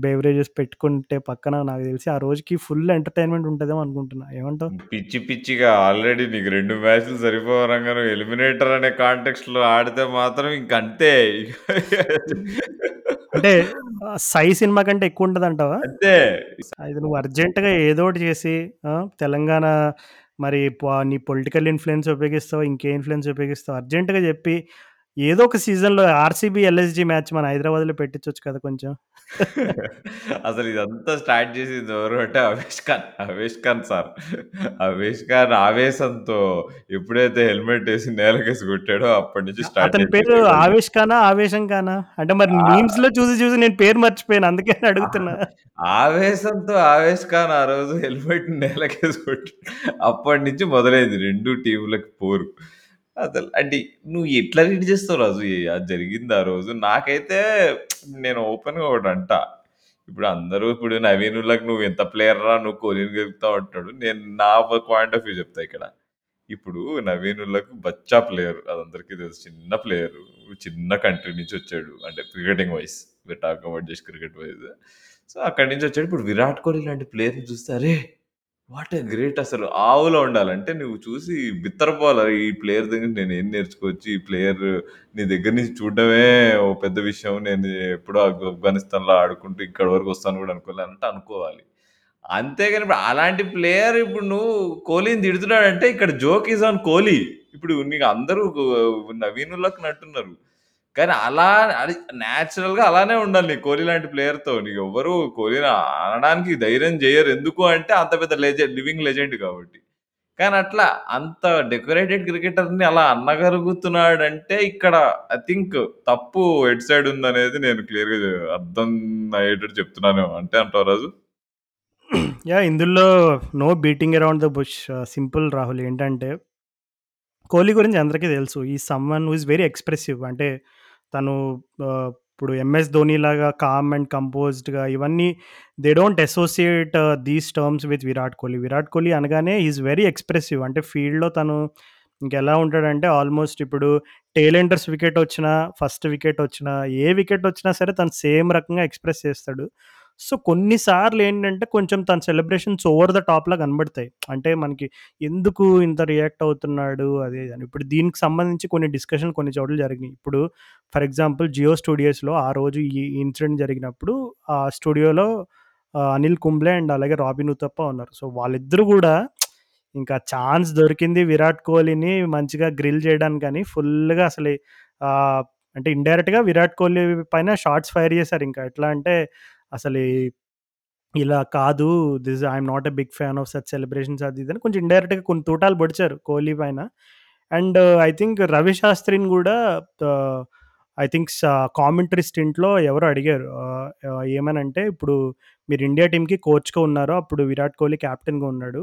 బెవరేజెస్ పెట్టుకుంటే పక్కన నాకు తెలిసి ఆ రోజుకి ఫుల్ ఎంటర్‌టైన్‌మెంట్ ఉంటదేమో అనుకుంటున్నా. ఏమంటావు? పిచ్చి పిచ్చిగా ఆల్రెడీ నీకు 2 మ్యాచ్‌లు సరిపోవరంగా ఎలిమినేటర్ అనే కాంటెక్స్ట్‌లో ఆడితే మాత్రం ఇంక అంతే. అంటే ఆహ్, 'సై' సినిమా కంటే ఎక్కువుంటదంటావా? అంతే. అయితే నువ్వు అర్జెంట్‌గా ఏదోకటి చేసి ఆ! తెలంగాణ మరి ప నీ పొలిటికల్ ఇన్‌ఫ్లూయెన్స్ ఉపయోగిస్తావో, ఇంకే ఇన్‌ఫ్లూయెన్స్ ఉపయోగిస్తావో అర్జెంట్‌గా చెప్పి ఏదో ఒక సీజన్‌లో ఆర్‌సీబీ, ఎల్ఎస్‌జీ మ్యాచ్ మన హైదరాబాద్‌లో పెట్టించొచ్చు కదా కొంచెం. అసలు ఇదంతా స్టార్ట్ చేసింది ఎవరు అంటే అవేష్ ఖాన్. అవేష్ ఖాన్ సార్. అవేష్ ఖాన్ ఆవేశంతో ఎప్పుడైతే హెల్మెట్ ఏసి నేలకేసి కొట్టాడో అప్పటి నుంచి స్టార్ట్ అతని పేరు. ఆవేష్ ఖానా? ఆవేశం ఖానా? అంటే మరి ఆ! మీమ్స్‌లో చూసి చూసి నేను పేరు మర్చిపోయాను. అందుకని అడుగుతున్నా. ఆవేశంతో ఆవేష్ ఖాన్ ఆ రోజు హెల్మెట్ నేలకేసి కొట్టాడు. అప్పటి నుంచి మొదలైంది 2 టీమ్‌లకి పోరు. అసలు అంటే నువ్వు ఎట్లా రీడ్ చేస్తావు రాజు? అది జరిగింది ఆ రోజు. నాకైతే నేను ఓపెన్‌గా ఒకటంటా. ఇప్పుడు అందరూ ఇప్పుడు నవీనులకు "నువ్వు ఎంత ప్లేయర్ రా నువ్వు కోహ్లీని గెలుకుతావు" అంటాడు. నేను నా పాయింట్ ఆఫ్ వ్యూ చెప్తా ఇక్కడ. ఇప్పుడు నవీనులకు బచ్చా ప్లేయర్. అదందరికీ తెలుసు. చిన్న ప్లేయర్ చిన్న కంట్రీ నుంచి వచ్చాడు. అంటే cricketing wise. We are about just cricket wise. So, అక్కడి నుంచి వచ్చాడు. ఇప్పుడు విరాట్ కోహ్లీ లాంటి ప్లేయర్‌ని చూస్తే అరే! వాట్ ఏ గ్రేట్ అసలు ఆవులో ఉండాలంటే నువ్వు చూసి బిత్తరపోవాలి. ఈ ప్లేయర్ దగ్గర నేను ఏం నేర్చుకోవచ్చు. ఈ ప్లేయర్ నీ దగ్గర నుంచి చూడడమే ఓ పెద్ద విషయం. నేను ఎప్పుడో ఆఫ్ ఆఫ్ఘనిస్తాన్‌లో ఆడుకుంటూ ఇక్కడి వరకు వస్తాను కూడా అనుకోలే అంటే అనుకోవాలి. అంతేగాని ఇప్పుడు అలాంటి ప్లేయర్ ఇప్పుడు నువ్వు కోహ్లీని తిడుతున్నాడంటే ఇక్కడ జోక్ ఈస్ ఆన్ కోహ్లీ. ఇప్పుడు నీకు అందరూ నవీన్ ఉల్లాక్‌ని కానీ అలా అది గా అలానే ఉండాలి నీ కోహ్లీ లాంటి ప్లేయర్‌తో. ఎవరు కోహ్లీని ఆడడానికి ధైర్యం చేయరు. ఎందుకు అంటే అంత పెద్ద లెజెండ్ లివింగ్ లెజెండ్ కాబట్టి. కానీ అట్లా అంత డెకరేటెడ్ క్రికెటర్‌ని అలా అనగలుగుతున్నాడంటే ఇక్కడ ఐ థింక్ తప్పు ఎడ్ సైడ్ ఉందనేది నేను క్లియర్‌గా అర్థం అయ్యేటట్టు చెప్తున్నాను అంటే అంటావు రాజు? యా ఇందులో no beating around the bush. Simple Rahul ఏంటంటే కోహ్లీ గురించి అందరికీ తెలుసు. ఈ someone who is very expressive. అంటే తను ఇప్పుడు ఎంఎస్ ధోని లాగా కామ్ అండ్ కంపోజ్డ్‌గా ఇవన్నీ they don't associate these terms with Virat Kohli. Virat Kohli అనగానే ఈజ్ ఈస్ వెరీ ఎక్స్‌ప్రెసివ్. అంటే ఫీల్డ్‌లో తను ఇంకెలా ఉంటాడంటే ఆల్మోస్ట్ ఇప్పుడు టేలెండర్స్ వికెట్ వచ్చినా, ఫస్ట్ వికెట్ వచ్చినా, ఏ వికెట్ వచ్చినా సరే తను సేమ్ రకంగా ఎక్స్‌ప్రెస్ చేస్తాడు. సో, కొన్నిసార్లు ఏంటంటే కొంచెం తన సెలబ్రేషన్స్ ఓవర్ ద టాప్‌లా కనబడతాయి. అంటే మనకి ఎందుకు ఇంత రియాక్ట్ అవుతున్నాడు అదే అని. ఇప్పుడు దీనికి సంబంధించి కొన్ని డిస్కషన్ కొన్ని చోట్ల జరిగినాయి. ఇప్పుడు ఫర్ ఎగ్జాంపుల్ జియో స్టూడియోస్‌లో ఆ రోజు ఈ ఇన్సిడెంట్ జరిగినప్పుడు ఆ స్టూడియోలో అనిల్ కుంబ్లే అండ్ అలాగే రాబిన్ ఉతప్ప ఉన్నారు. సో, వాళ్ళిద్దరూ కూడా ఇంకా ఛాన్స్ దొరికింది విరాట్ కోహ్లీని మంచిగా గ్రిల్ చేయడానికి కానీ ఫుల్‌గా అసలు అంటే ఇండైరెక్ట్‌గా విరాట్ కోహ్లీ పైన షార్ట్స్ ఫైర్ చేశారు ఇంకా. ఎట్లా అంటే అసలు ఇలా కాదు this I not a big fan of such celebrations అది ఇది అని కొంచెం ఇండైరెక్ట్‌గా కొన్ని తూటాలు పొడిచారు కోహ్లీ పైన. అండ్ ఐ థింక్ రవి శాస్త్రిని కూడా ఐ థింక్ కామెంటరీ స్టింట్‌లో ఎవరో అడిగారు. ఏమనంటే ఇప్పుడు మీరు ఇండియా టీమ్‌కి కోచ్‌గా ఉన్నారు. అప్పుడు విరాట్ కోహ్లీ కెప్టెన్‌గా ఉన్నాడు.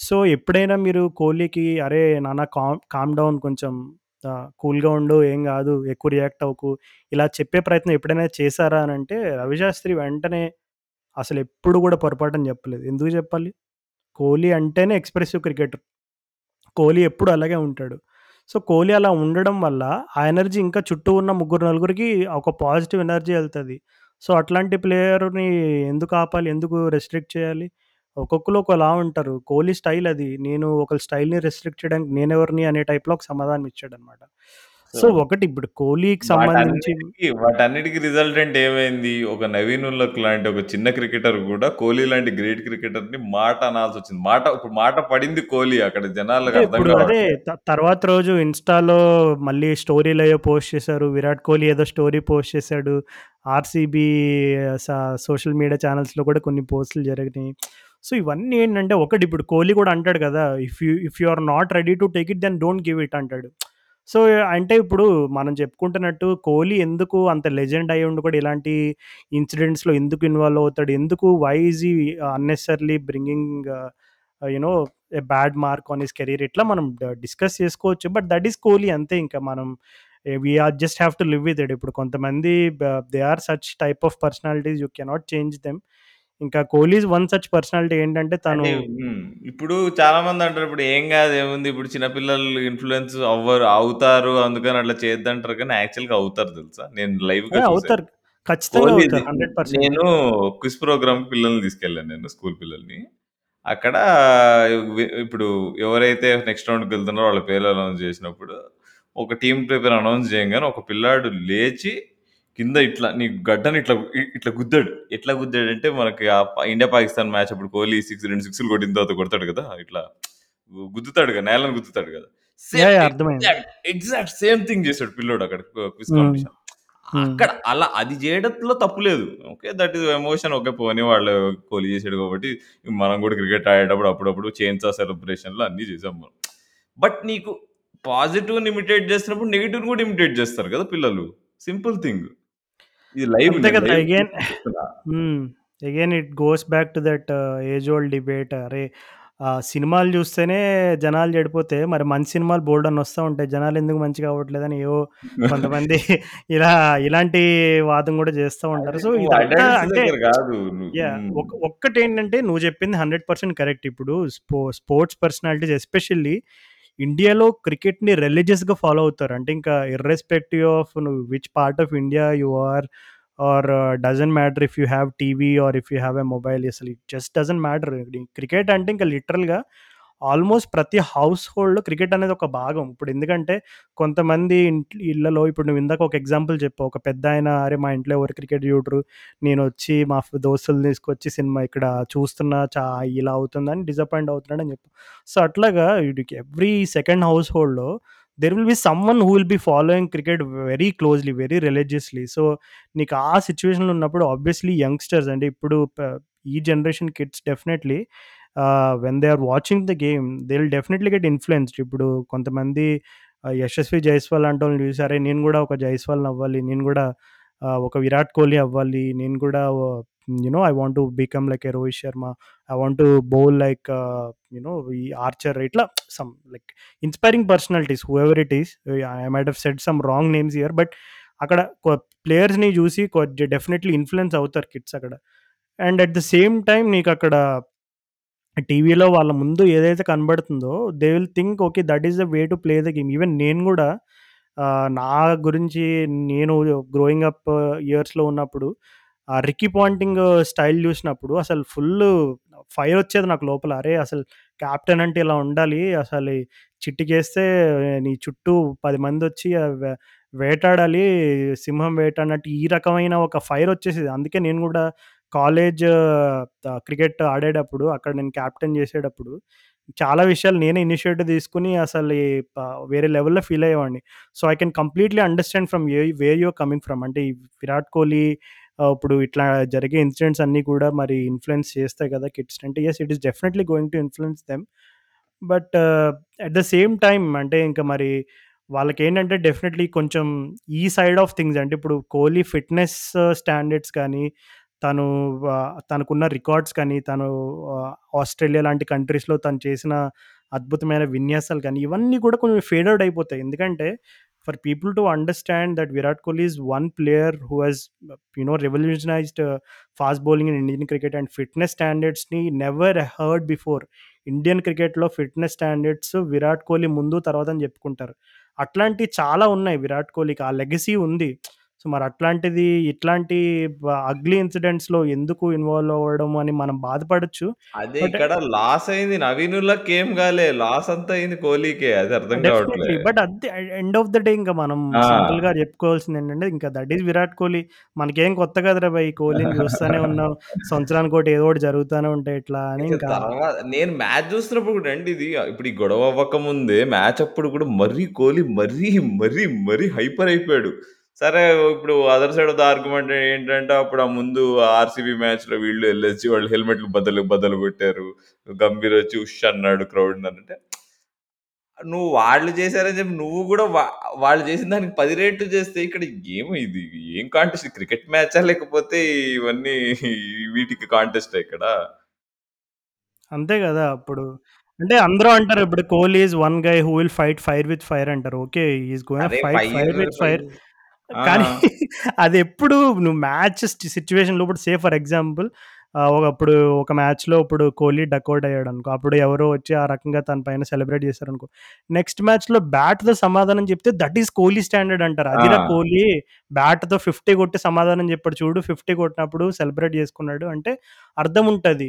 సో, ఎప్పుడైనా మీరు కోహ్లీకి అరే నాన్న కామ్ కామ్ డౌన్ కొంచెం కూల్‌గా ఉండు ఏం కాదు ఎక్కువ రియాక్ట్ అవ్వకు. ఇలా చెప్పే ప్రయత్నం ఎప్పుడైనా చేశారా అని అంటే రవిశాస్త్రి వెంటనే అసలు ఎప్పుడు కూడా పొరపాటున చెప్పలేదు. ఎందుకు చెప్పాలి? కోహ్లీ అంటేనే ఎక్స్‌ప్రెసివ్ క్రికెటర్. కోహ్లీ ఎప్పుడు అలాగే ఉంటాడు. సో, కోహ్లీ అలా ఉండడం వల్ల ఆ ఎనర్జీ ఇంకా చుట్టూ ఉన్న ముగ్గురు, నలుగురికి ఒక పాజిటివ్ ఎనర్జీ వెళ్తుంది సో, అట్లాంటి ప్లేయర్‌ని ఎందుకు ఆపాలి? ఎందుకు రెస్ట్రిక్ట్ చేయాలి? ఒక్కొక్కళ్ళు ఒకలా ఉంటారు. కోహ్లీ స్టైల్ అది. నేను ఒకళ్ళ స్టైల్‌ని రెస్ట్రిక్ట్ చేయడానికి నేనెవరిని అనే టైప్‌లో ఒక సమాధానం ఇచ్చాడనమాట. సో, సో ఒకటి ఇప్పుడు కోహ్లీకి సంబంధించి వాటన్నిటికి వాటన్నిటికి రిజల్టెంట్ ఏమైంది? ఒక నవీన్ ఉల్లక్ లాంటి ఒక చిన్న క్రికెటర్ గూడా కోహ్లీ లాంటి గ్రేట్ క్రికెటర్‌ని మాట అనాల్సొచ్చింది. మాట ఇప్పుడు మాట పడింది కోహ్లీ అక్కడ జనాలకు అర్థం ఇప్పుడు అదే. త తర్వాత రోజు ఇన్‌స్టాలో మళ్ళీ స్టోరీలు ఏవో పోస్ట్ చేశారు. విరాట్ కోహ్లీ ఏదో స్టోరీ పోస్ట్ చేశాడు. ఆర్‌సీబీ సోషల్ మీడియా ఛానెల్స్‌లో కూడా కొన్ని పోస్టులు జరిగినాయి. సో, ఇవన్నీ ఏంటంటే ఒకటి ఇప్పుడు కోహ్లీ కూడా అంటాడు కదా! If you if you are not ready to take it then don't give it అంటాడు. సో, అంటే ఇప్పుడు మనం చెప్పుకుంటున్నట్టు కోహ్లీ ఎందుకు అంత లెజెండ్ అయ్యి ఉండి కూడా ఇలాంటి ఇన్సిడెంట్స్‌లో ఎందుకు ఇన్వాల్వ్ అవుతాడు? ఎందుకు why's is bringing you know a bad mark on his career ఇట్లా మనం డిస్కస్ చేసుకోవచ్చు. బట్ దట్ ఈస్ కోహ్లీ అంతే ఇంకా మనం we are just have to live with it. ఇప్పుడు కొంతమంది they are such type of personalities you cannot change them. ఇంకా Kohli is one such personality ఏంటంటే తను అంటే హ్మ్. ఇప్పుడు చాలామంది అంటారు ఇప్పుడు ఏం గాదు ఏముంది ఇప్పుడు చిన్న పిల్లలు ఇన్‌ఫ్లూయెన్స్ అవ్వరు అవుతారు అందుకని అట్లా చేయొద్దంటారు కానీ యాక్చువల్‌గా అవుతారు తెలుసా? నేను ఆ! చూసాను. అవుతారు. ఖచ్చితంగా అవుతారు. 100%. నేను క్విజ్ ప్రోగ్రామ్‌కి పిల్లల్ని తీసుకెళ్ళాను నేను స్కూల్ పిల్లల్ని. అక్కడ వి ఇప్పుడు ఎవరైతే నెక్స్ట్ రౌండ్‌కి వెళ్తున్నారో వాళ్ళ పేర్లు అనౌన్స్ చేసినప్పుడు ఒక టీమ్ పేరు అనౌన్స్ చేయంగానే ఒక పిల్లాడు లేచి కింద ఇట్లా నీ గడ్డని ఇట్లా ఇట్లా గుద్దాడు. ఎట్లా గుద్దాడంటే మనకి ఆ ఇండియా పాకిస్తాన్ మ్యాచ్ అప్పుడు కోహ్లీ 6 2 సిక్స్‌లు కొట్టిన తర్వాత కొడతాడు కదా! ఇట్లా గు గుద్దుతాడుగా నేలను గుద్దుతాడు కదా! ఎగ్జాక్ట్, సేమ్ థింగ్ చేసాడు పిల్లోడు అక్కడ క్విజ్. కాంపిటీషన్. అక్కడ అలా అది చేయడంలో తప్పు లేదు. Okay. That is emotion okay. పోనీ వాళ్ళు కోహ్లీ చేసాడు కాబట్టి మనం కూడా క్రికెట్ ఆడేటప్పుడు అప్పుడప్పుడు చైన్సా సెలబ్రేషన్‌లు అన్నీ చేసాం మనం. బట్ నీకు పాజిటివ్‌ని ఇమిటేట్ చేస్తున్నప్పుడు నెగెటివ్‌ని కూడా ఇమిటేట్ చేస్తారు కదా పిల్లలు. Simple thing. ఇది లైవ్ అంతే కదా! Again. Again it goes back to that age old debate. అరే! సినిమాలు చూస్తేనే జనాలు చెడిపోతే మరి మంచి సినిమాలు బోలెడన్ని వస్తా ఉంటాయి. జనాలు ఎందుకు మంచిగా అవ్వట్లేదని ఏవో కొంతమంది ఇలా ఇలాంటి వాదం కూడా చేస్తా ఉంటారు. సో, ఇదంతా అంటే దగ్గర కాదు. నువ్వు చెప్పింది 100% కరెక్ట్. ఇప్పుడు స్పో స్పోర్ట్స్ పర్సనాలిటీస్ ఎస్పెషల్లీ ఇండియాలో క్రికెట్‌ని రిలీజియస్గా ఫాలో అవుతారు. అంటే ఇంకా ఇర్రెస్పెక్టివ్ ఆఫ్ నువ్వు which part of India you are are doesn't matter if you have TV or if you have a mobile అసలు it just doesn't matter. Cricket అంటే ఇంకా లిటరల్‌గా ఆల్మోస్ట్ ప్రతి హౌస్ హోల్డ్‌లో క్రికెట్ అనేది ఒక భాగం. ఇప్పుడు ఎందుకంటే కొంతమంది ఇంట్లో ఇళ్ళలో ఇప్పుడు నువ్వు ఇందాక ఒక ఎగ్జాంపుల్ చెప్పావు. ఒక పెద్దాయన అరే! మా ఇంట్లో ఎవరు క్రికెట్ చూడరు. వచ్చి మా దోస్తులు తీసుకొచ్చి సినిమా ఇక్కడ చూస్తున్నా చా ఇలా అవుతుందని డిసప్పాయింట్ అవుతున్నాడు అని చెప్పావు. సో, అట్లాగా every second house హోల్డ్‌లో there will be someone who will be following cricket very closely, very religiously so, నీకు ఆ సిచ్యువేషన్లో ఉన్నప్పుడు ఆబ్వియస్‌లీ యంగ్‌స్టర్స్ అంటే ఇప్పుడు ఈ generation kids definitely when they are watching the game they will definitely get influenced ఇప్పుడు కొంతమంది యశస్వి జైస్వాల్ అంటే చూసి చూసారే నేను కూడా ఒక జైస్వాల్‌ని అవ్వాలి. నేను కూడా ఒక విరాట్ కోహ్లీ అవ్వాలి. నేను కూడా you know I want to become like a Rohit Sharma. I want to bowl like you know ఈ ఆర్చర్ ఇట్లా some like inspiring personalities whoever it is. I might have set some wrong names here but అక్కడ ప్లేయర్స్‌ని చూసి కొ definitely influence అవుతారు kids అక్కడ. And at the same time నీకక్కడ టీవీలో వాళ్ళ ముందు ఏదైతే కనబడుతుందో they will think okay. That is the way to play the game. Even నేను కూడా ఆహ్, నా గురించి నేను గ్రోయింగ్ అప్ ఇయర్స్‌లో ఉన్నప్పుడు ఆ 'రిక్కీ పాంటింగ్' స్టైల్ చూసినప్పుడు అసలు ఫుల్లు ఫైర్ వచ్చేది నాకు లోపల. అరే! అసలు కెప్టెన్ అంటే ఇలా ఉండాలి. అసలు చిటికేస్తే నీ చుట్టూ 10 మందొచ్చి ఆహ్, వేటాడాలి. సింహం వేటాడినట్టు ఈ రకమైన ఒక ఫైర్ వచ్చేసేది. అందుకే నేను కూడా కాలేజ్ క్రికెట్ ఆడేటప్పుడు అక్కడ నేను క్యాప్టెన్ చేసేటప్పుడు చాలా విషయాలు నేనే ఇనిషియేటివ్ తీసుకొని అసలు వేరే లెవెల్‌లో feel అయ్యేవాడిని. So, I can completely understand from a where you're coming from. అంటే ఈ విరాట్ కోహ్లీ ఇప్పుడు ఇట్లా జరిగే ఇన్సిడెంట్స్ అన్నీ కూడా మరి ఇన్ఫ్లుయెన్స్ చేస్తాయి కదా కిడ్స్ అంటే yes it is definitely going to influence them. But at the same time అంటే ఇంకా మరి వాళ్ళకేంటంటే డెఫినెట్‌లీ కొంచెం ఈ సైడ్ ఆఫ్ థింగ్స్ అంటే ఇప్పుడు కోహ్లీ ఫిట్‌నెస్ స్టాండర్డ్స్ కానీ, తను తనకున్న రికార్డ్స్ కానీ, తను ఆస్ట్రేలియా లాంటి కంట్రీస్‌లో తను చేసిన అద్భుతమైన విన్యాసాలు కానీ, ఇవన్నీ కూడా కొంచెం ఫేడర్డ్ అయిపోతాయి. ఎందుకంటే for people to understand that Virat Kohli is one player who has you know revolutionised fast bowling in Indian cricket and fitness స్టాండర్డ్స్‌ని never heard before. Indian క్రికెట్‌లో ఫిట్‌నెస్ స్టాండర్డ్స్ విరాట్ కోహ్లీ ముందు, తర్వాత అని చెప్పుకుంటారు. అట్లాంటివి చాలా ఉన్నాయి విరాట్ కోహ్లీకి. ఆ లెగసీ ఉంది. సో, మరి అట్లాంటిది ఇట్లాంటి బ అగ్లీ ఇన్సిడెంట్స్‌లో ఎందుకు ఇన్వాల్వ్ అవ్వడం అని మనం బాధపడొచ్చు. అదే బట్ ఇక్కడ లాస్ అయింది నవీనుల్లకేం గాలే. లాస్ అంతా అయింది కోహ్లీకే. అది అర్థం కావట్లే. Definitely. But at the end of the day ఇంక మనం ఆ! సింపుల్‌గా చెప్పుకోవాల్సిందేంటంటే ఇంకా దట్ ఈస్ విరాట్ కోహ్లీ. మనకేం కొత్త కాదురా భయ్! కోహ్లీని చూస్తానే ఉన్నాం. సంవత్సరానికోటి ఏదో ఒకటి జరుగుతానే ఉంటాయి ఇట్లా అని ఇక ఇంకా తర్వాత నేను మ్యాచ్ చూస్తున్నప్పుడు కూడా అండి ఇది ఇప్పుడు ఈ గొడవ అవ్వకముందే మ్యాచ్ అప్పుడు కూడా మరీ కోహ్లీ మరీ, మరీ, మరీ హైపర్ అయిపోయాడు. సరే ఇప్పుడు other side of the argument ఏంటంటే అప్పుడు ఆ ముందు ఆర్‌సీబీ మ్యాచ్‌లో వీళ్ళు ఎళ్ళొచ్చి వాళ్ళు హెల్మెట్లు బద్దలు బద్దలు కొట్టారు. గంభీర్ వచ్చి ఉష్ అన్నాడు క్రౌడ్‌ని అంటే నువ్వు వాళ్ళు చేశారని చెప్పి నువ్వు కూడా వాళ్ళు చేసిన దానికి 10 రెట్లు చేస్తే ఇక్కడ ఏమి ఇది ఏం కాంటెస్ట్ క్రికెట్ మ్యాచా? లేకపోతే ఇవన్నీ వీటికి కాంటెస్టా ఇక్కడ? అంతే గదా! అప్పుడు అంటే అందరూ అంటారు ఇప్పుడు Kohli is one guy who will fight fire with fire అంటారు. ఓకే. ఈస్ అరే! Fight fire with fire. కానీ అదెప్పుడు నువ్వు మ్యాచ్ సి సిట్యుయేషన్‌లో ఇప్పుడు సే ఫర్ ఎగ్జాంపుల్ ఒకప్పుడు ఒక మ్యాచ్‌లో ఇప్పుడు కోహ్లీ డకౌట్ అయ్యాడనుకో, అప్పుడు ఎవరో వచ్చి ఆ రకంగా తన పైన సెలబ్రేట్ చేశారనుకో, నెక్స్ట్ మ్యాచ్‌లో బ్యాట్‌తో సమాధానం చెప్తే దట్ ఈస్ కోహ్లీ స్టాండర్డ్ అంటారు. అదిరా ఆ! కోహ్లీ బ్యాట్‌తో 50 కొట్టి సమాధానం చెప్పాడు చూడు, 50 కొట్టినప్పుడు సెలబ్రేట్ చేసుకున్నాడు అంటే అర్థం ఉంటది.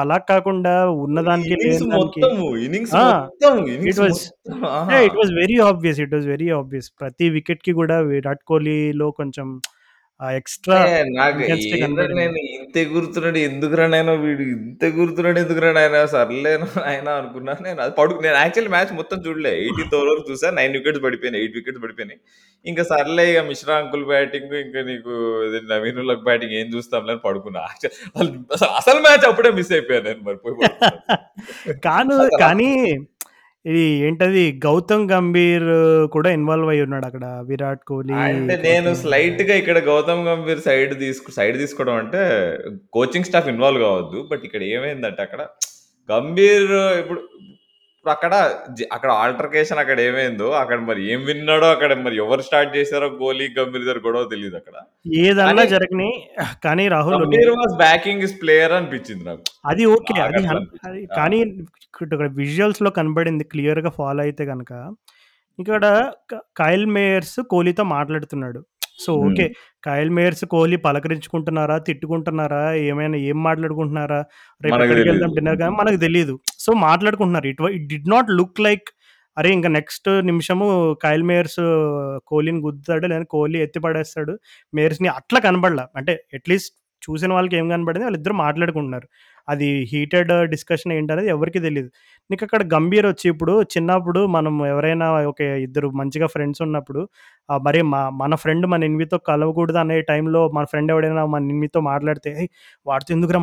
అలా కాకుండా ఉన్నదానికి ఇన్నింగ్స్ లేని దానికి మొత్తము, ఇన్నింగ్స్ ఆ! మొత్తం, ఇట్ ఇన్నింగ్స్ వాస్ మొత్తం. యాహ్! ఆహా! It was very obvious. It was very obvious. ప్రతి వికెట్‌కి కూడా విరాట్ కోహ్లీలో కొంచెం ఆ ఎక్స్‌ట్రా నాకు ఇంటెన్సిటీ ఏందిరా కనపడింది. నేను ఇంత ఎగురుతున్నాడు ఎందుకురా నాయనా వీడు ఇంత ఎగురుతున్నాడు ఎందుకురా నాయనా సర్లే నాయనా అనుకున్నా. నేను అది పడు నేను యాక్చువల్లీ మ్యాచ్ మొత్తం చూడలే. 18థ్ ఓవర్ వరకు చూసా. 9 వికెట్స్ పడిపోయినాయి. 8 వికెట్స్ పడిపోయినాయి. ఇంక సర్లే ఇగ మిశ్రా అంకుల్ బ్యాటింగ్ ఇంకా నీకు ఇది నవీన్ ఉలక్ బ్యాటింగ్ ఏం చూస్తాంలే అని పడుకున్నా. యాక్చువల్ అసలు అసలు మ్యాచ్ అప్పుడే మిస్ అయిపోయాను నేను మరి పోయి పడుకున్నాను. కాను అసల కానీ ఇది ఏంటది 'గౌతమ్ గంభీర్' కూడా ఇన్వాల్వ్ అయ్యి ఉన్నాడక్కడ. విరాట్ కోహ్లీ, అంటే నేను గౌతమ్ స్లైట్‌గా ఇక్కడ 'గౌతమ్ గంభీర్' సైడ్ తీసుకు సైడ్ తీసుకోవడం అంటే కోచింగ్ స్టాఫ్ ఇన్వాల్వ్ కావద్దు. బట్ ఇక్కడ ఏమైందంటే అక్కడ గంభీర్ ఇప్పుడు ఇప్పుడు అక్కడ అక్కడ ఆల్టర్‌కేషన్ అక్కడ ఏమైందో అక్కడ మరి ఏం విన్నాడో అక్కడ మరి ఎవరు స్టార్ట్ చేసారో కోహ్లీ, గంభీర్ దగ్గర గొడవ తెలీదక్కడ. ఏదన్నా కానీ జరగని కానీ Rahul was backing his player అనిపించింది నాకు. అది ఓకే. అది! కానీ ఇక్కడ విజువల్స్‌లో కనబడింది క్లియర్‌గా ఫాలో అయితే గనక, ఇక్కడ కైల్ మేయర్స్ కోహ్లీతో మాట్లాడుతున్నాడు. So, okay. Kyle Mayers, Kohli పలకరించుకుంటున్నారా? తిట్టుకుంటున్నారా? ఏమైనా ఏం మాట్లాడుకుంటున్నారా? రేపు తెలీదు. ఎక్కడికెళ్దాం డిన్నర్‌గా మనకు తెలీదు. సో, మాట్లాడుకుంటున్నారు. It it did not look like అరే! ఇంక నెక్స్ట్ నిమిషము కైల్ మేయర్స్ కోహ్లీని గుద్దుతాడు. లేదంటే కోహ్లీ ఎత్తి పడేస్తాడు. మేయర్స్‌ని అట్లా కనపడల. అంటే అట్‌లీస్ట్ చూసిన వాళ్ళకి ఏం కనపడింది వాళ్ళిద్దరూ మాట్లాడుకుంటున్నారు. అది హీటెడ్ డిస్కషన్ ఏంటనేది ఎవరికీ నీకు నీకక్కడ గంభీర్ వచ్చి ఇప్పుడు చిన్నప్పుడు మనం ఎవరైనా ఒక ఇద్దరు మంచిగా ఫ్రెండ్స్ ఉన్నప్పుడు మరి మా మన ఫ్రెండ్ మన ఎనిమితో కలవకూడదు అనే టైంలో మన ఫ్రెండ్ ఎవడైనా మన ఎనిమితో మాట్లాడితే, "ఏయ్! వాడితో ఎందుకురా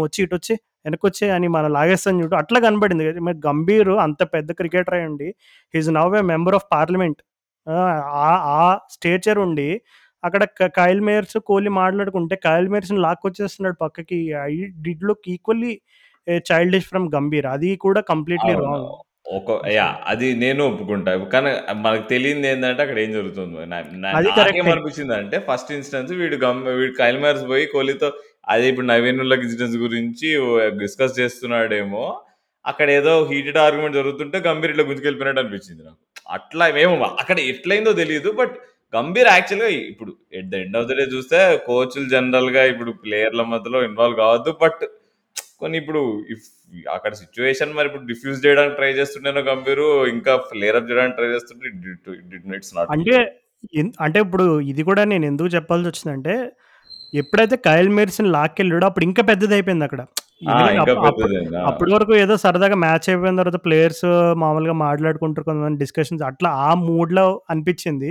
వచ్చి ఇటు వచ్చి వెనక్కొచ్చేయి" అని మనం లాగేస్తాను చూడు అట్లా కనబడింది మరి గంభీర్ అంత పెద్ద క్రికెటర్ అయ్యుండి he is now member of parliament. ఆ! ఆ స్టేచర్ ఉండి అక్కడ క కైల్ మేయర్స్, కోహ్లీ మాట్లాడుకుంటే కైల్ మేయర్స్‌ని లాక్కొచ్చేస్తున్నాడు పక్కకి. I did look equally a childish from Gambhir. అది కూడా కంప్లీట్‌లీ అవును. రాంగ్. ఒక. యాహ్! అది నేను ఒప్పుకుంటా. కానీ మనకు తెలియందేందంటే అక్కడ ఏం జరుగుతుందో. నా నా అది కరెక్టే. నాకేమనిపించిందంటే ఫస్ట్ ఇన్‌స్టెన్స్ వీడు గమ్ వీడు కైల్ పోయి కోహ్లీతో అదే ఇప్పుడు నవీన్ ఉల్లాహ్ ఇన్సిడెంట్స్ గురించి డిస్కస్ చేస్తున్నాడేమో. అక్కడ ఏదో హీటెడ్ ఆర్గ్యుమెంట్ జరుగుతుంటే గంభీర్ ఇట్లా గుంజుకెళ్ళిపోయినట్టు అనిపించింది నాకు. అట్లా ఏమో అక్కడ ఎట్లయిందో తెలీదు. బట్ గంభీర్ యాక్చువల్‌గా ఇప్పుడు at the end of the day చూస్తే కోచ్‌లు జనరల్‌గా ఇప్పుడు ప్లేయర్‌ల మధ్యలో ఇన్వాల్వ్ కావద్దు. బట్ కొన్ని ఇప్పుడు ఇఫ్ అక్కడ సిట్యుయేషన్ మరి ఇప్పుడు డిఫ్యూజ్ చేయడానికి ట్రై చేస్తుండేనో గంభీరు ఇంకా ఫ్లేర్ అప్ చేయడానికి ట్రై చేస్తుంటే ఇట్స్ నాట్ అంటే అంటే ఇప్పుడు ఇది కూడా నేను ఎందుకు చెప్పాల్సొచ్చిందంటే, ఎప్పుడైతే కైల్ మేయర్స్‌ని లాక్కెళ్ళాడో అప్పుడు ఇంకా అప్పుడు పెద్దదయింది. ఆ! అప్పటి వరకు ఏదో సరదాగా మ్యాచ్ అయిపోయిన తర్వాత ప్లేయర్స్ మామూలుగా మాట్లాడుకుంటారు కొంతమంది డిస్కషన్స్ అట్లా ఆ మూడ్‌లో అనిపిచ్చింది.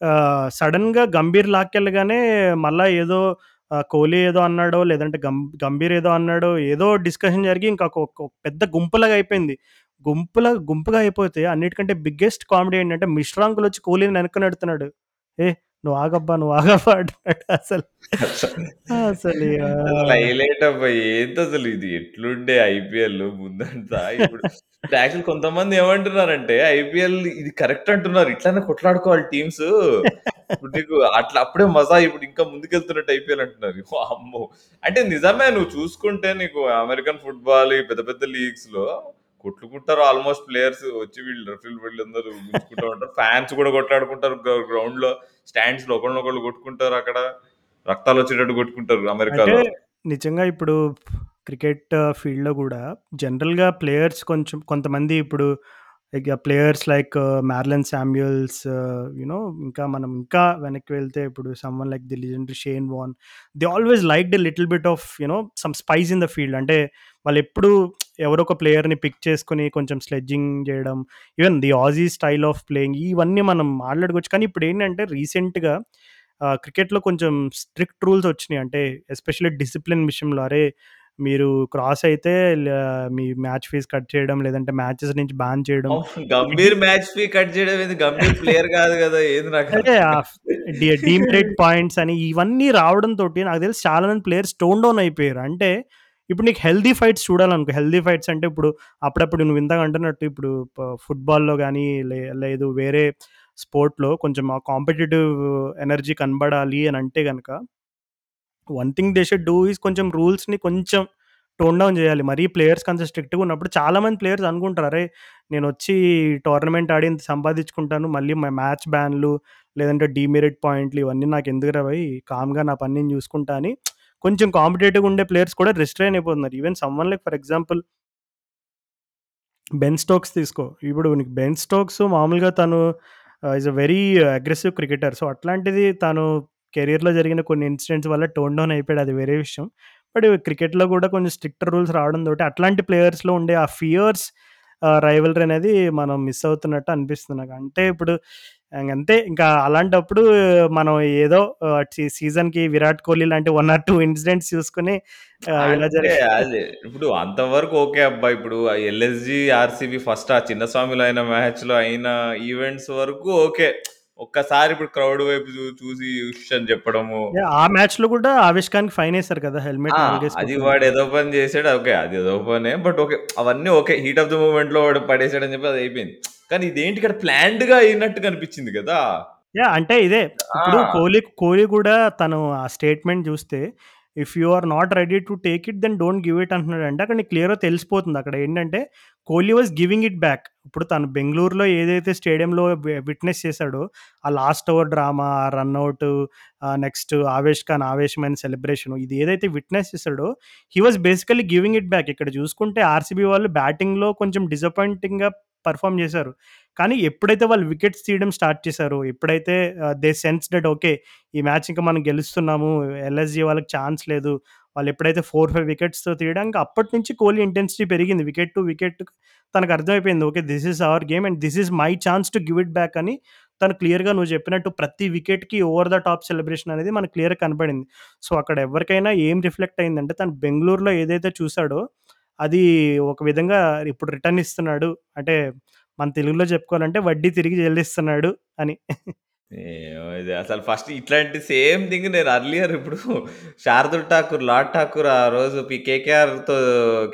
ఆహ్, సడెన్‌గా గంభీర్ లాక్కెళ్ళగానే మళ్ళా ఏదో కోహ్లీ ఏదో అన్నాడో, లేదంటే గం గంభీర్ ఏదో అన్నాడో, ఏదో డిస్కషన్ జరిగి ఇంకా ఒక పెద్ద గుంపులాగా అయిపోయింది. గుంపుల గుంపుగా అయిపోతే అన్నిటికంటే బిగ్గెస్ట్ కామెడీ ఏంటంటే మిశ్రాంకులు వచ్చి కోహ్లీని వెనక్కి నెడుతున్నాడు. ఏ నువ్వు ఆగబ్బా! నువ్వు ఆగబ్బా" అంటున్నాడు అసలు. అసలు హైలైట్ అబ్బా! ఏందసలు ఇది ఎట్లుండే ఐపీఎల్ ముందంతా ఇప్పుడు ఇప్పుడు యాక్చువల్ కొంతమంది ఏమంటున్నారంటే ఐపీఎల్ ఇది కరెక్ట్ అంటున్నారు. ఇట్లానే కొట్లాడుకోవాలి టీమ్స్. ఇప్పుడు నీకు అట్లా అప్పుడే మజా ఇప్పుడు ఇంకా ముందుకెళ్తున్నట్టు ఐపీఎల్ అంటున్నారు. అమ్మో అంటే నిజమే నువ్వు చూసుకుంటే నీకు అమెరికన్ ఫుట్బాల్ పెద్ద పెద్ద లీగ్స్లో కొట్టుకుంటారు ఆల్మోస్ట్ ప్లేయర్స్ వచ్చి వీళ్ళు రెఫరీలు వీళ్ళందరూ గుంజుకుంటూ ఉంటారు. ఫ్యాన్స్ కూడా కొట్లాడుకుంటారు లో స్టాండ్స్ లోపలి ఒకళ్ళనొకళ్ళు కొట్టుకుంటారు అక్కడ. రక్తాలు వచ్చేటట్టు కొట్టుకుంటారు అమెరికాలో. నిజంగా ఇప్పుడు క్రికెట్ ఫీల్డ్‌లో కూడా జనరల్‌గా ప్లేయర్స్ కొంచెం కొంతమంది ఇప్పుడు players like Marlon Samuels you know ఇంకా మనం ఇంకా వెనక్కి వెళ్తే ఇప్పుడు someone like the legendary Shane Warne they always like a little bit of you know some spice in the field. అంటే వాళ్ళు ఎవరో ఒక ప్లేయర్‌ని పిక్ చేసుకొని కొంచెం స్లెడ్జింగ్ చేయడం even the Aussie style of playing ఇవన్నీ మనం మాట్లాడుకోవచ్చు. కానీ ఇప్పుడు ఏంటంటే రీసెంట్‌గా క్రికెట్‌లో కొంచెం స్ట్రిక్ట్ రూల్స్ వచ్చినాయి అంటే ఎస్పెషల్లీ డిసిప్లిన్ విషయంలో. అరే! మీరు క్రాస్ అయితే ల మీ మ్యాచ్ ఫీస్ కట్ చేయడం, లేదంటే మ్యాచెస్ నుంచి బ్యాన్ చేయడం. అవును. గంభీర్ మ్యాచ్ ఫీ కట్ చేయడం ఏంది? గంభీర్ ప్లేయర్ కాదు గదా! ఏంది అదే డి డీమ్రేట్ పాయింట్స్ అని ఇవన్నీ రావడంతోటి నాకు తెలిసి చాలా మంది ప్లేయర్స్ టోన్ డౌన్ అయిపోయారు. అంటే ఇప్పుడు నీకు హెల్తీ ఫైట్స్ చూడాలనుకో, హెల్తీ ఫైట్స్ అంటే ఇప్పుడు అప్పుడప్పుడు నువ్వు ఇందాక అంటున్నట్టు ఇప్పుడు ప ఫుట్బాల్‌లో గానీ, లే లేదు వేరే స్పోర్ట్‌లో కొంచెం ఆ కాంపిటీటివ్ ఎనర్జీ కనబడాలి అని అంటే గనక one thing they should do is కొంచెం రూల్స్‌ని కొంచెం టోన్ డౌన్ చేయాలి. మరీ ప్లేయర్స్‌కి అంత స్ట్రిక్ట్‌గా ఉన్నప్పుడు చాలామంది ప్లేయర్స్ అనుకుంటారు. అరే! నేనొచ్చి టోర్నమెంట్ ఆడి ఇంత సంపాదించుకుంటాను. మళ్ళీ మ మ్యాచ్ బ్యాన్‌లు లేదంటే డీమెరిట్ పాయింట్లు ఇవన్నీ నాకెందుకురా భయ్! కామ్‌గా నా పని నేను చూసుకుంటా అని కొంచెం కాంపిటేటివ్‌గా ఉండే ప్లేయర్స్ కూడా రిస్ట్రైన్ అయిపోతున్నారు. Even someone like for example Ben Stokes తీసుకో. ఇప్పుడు నీకు బెన్ స్టోక్స్ మామూలుగా తను ఆహ్, is a very aggressive cricketer. So, అట్లాంటిది తను కెరియర్‌లో జరిగిన కొన్ని ఇన్సిడెంట్స్ వల్ల టోన్ డౌన్ అయిపోయాడు. అది వేరే విషయం. బట్ క్రికెట్‌లో కూడా కొంచెం స్ట్రిక్టర్ రూల్స్ రావడంతోటి అట్లాంటి ప్లేయర్స్‌లో ఉండే ఆ ఫియర్స్ ఆహ్, రైవల్రీ అనేది మనం మిస్ అవుతున్నట్టు అనిపిస్తుంది నాకు. అంటే ఇప్పుడు ఇంగంతే ఇంకా అలాంటప్పుడు మనం ఏదో సీజన్‌కి విరాట్ కోహ్లీ లాంటి 1 ఆర్ 2 ఇన్సిడెంట్స్ చూసుకొని ఇలా ఇప్పుడు అంతవరకు ఓకే అబ్బా! ఇప్పుడు ఎల్ఎస్‌జీ, ఆర్‌సీబీ ఫస్ట్ ఆ చిన్నస్వామిలో అయిన మ్యాచ్‌లో అయిన ఈవెంట్స్ వరకు ఓకే. ఒక్కసారి ఇప్పుడు క్రౌడ్ వైపు చూసి ఉష్ అని చెప్పడము. ఆ మ్యాచ్‌లో కూడా ఆవేష్ ఖాన్‌కి ఫైనేసారు కదా! హెల్మెట్ అది. వాడు ఏదో పని చేసాడు. ఓకే. అది ఏదో పనే. But okay. అవన్నీ ఓకే. హీట్ ఆఫ్ ద మూవ్‌మెంట్‌లో వాడు పడేసాడని చెప్పి అది అయిపోయింది. కానీ ఇదేంటి ఇక్కడ ప్లాన్డ్‌గా అయినట్టు కనిపించింది కదా! యాహ్! అంటే ఇదే. ఇప్పుడు! కోహ్లీ కోహ్లీ కూడా తను ఆ స్టేట్‌మెంట్ చూస్తే, if you are not ready to take it then don't give it అంటున్నాడు అంటే అక్కడ నీకు క్లియర్‌గా తెలిసిపోతుంది. అక్కడ ఏంటంటే Kohli was giving it back. ఇప్పుడు తను బెంగళూరులో ఏదైతే స్టేడియంలో విట్నెస్ చేశాడో ఆ లాస్ట్ ఓవర్ డ్రామా, ఆ run out next Avesh Khan ఆవేశమైన celebration ఇది ఏదైతే విట్నెస్ చేశాడో he was basically giving it back. ఇక్కడ చూసుకుంటే ఆర్‌సీబీ వాళ్ళు బ్యాటింగ్‌లో కొంచెం డిసప్పాయింటింగ్‌గా పెర్ఫార్మ్ చేశారు. కానీ ఎప్పుడైతే వాళ్ళు వికెట్స్ తీయడం స్టార్ట్ చేశారో, ఎప్పుడైతే దే సెన్స్ డెట్ ఓకే. ఈ మ్యాచ్ ఇంకా మనం గెలుస్తున్నాము. ఎల్ఎస్‌జీ వాళ్ళకి ఛాన్స్ లేదు. వాళ్ళు ఎప్పుడైతే 4, 5 వికెట్స్‌తో తీయడానికి అప్పటినుంచి కోహ్లీ ఇంటెన్సిటీ పెరిగింది. వికెట్ టు వికెట్ తనకు అర్థమైపోయింది. Okay. This is our game and this is my chance to give it back అని తను క్లియర్‌గా నువ్వు చెప్పినట్టు ప్రతి వికెట్‌కి ఓవర్ ద టాప్ సెలబ్రేషన్ అనేది మనకు క్లియర్‌గా కనపడింది. సో, అక్కడ ఎవరికైనా ఏం రిఫ్లెక్ట్ అయిందంటే తను బెంగళూరులో ఏదైతే చూసాడో, అది ఒక విధంగా ఇప్పుడు రిటర్న్ ఇస్తున్నాడు. అంటే మన తెలుగులో చెప్పుకోవాలంటే వడ్డీ తిరిగి చెల్లిస్తున్నాడు అని. అసలు ఫస్ట్ ఇట్లాంటి సేమ్ థింగ్ నేను అర్లియర్ ఇప్పుడు శార్దుల్ ఠాకూర్, లార్డ్ ఠాకూర్ ఆ రోజు పి కేకేఆర్‌తో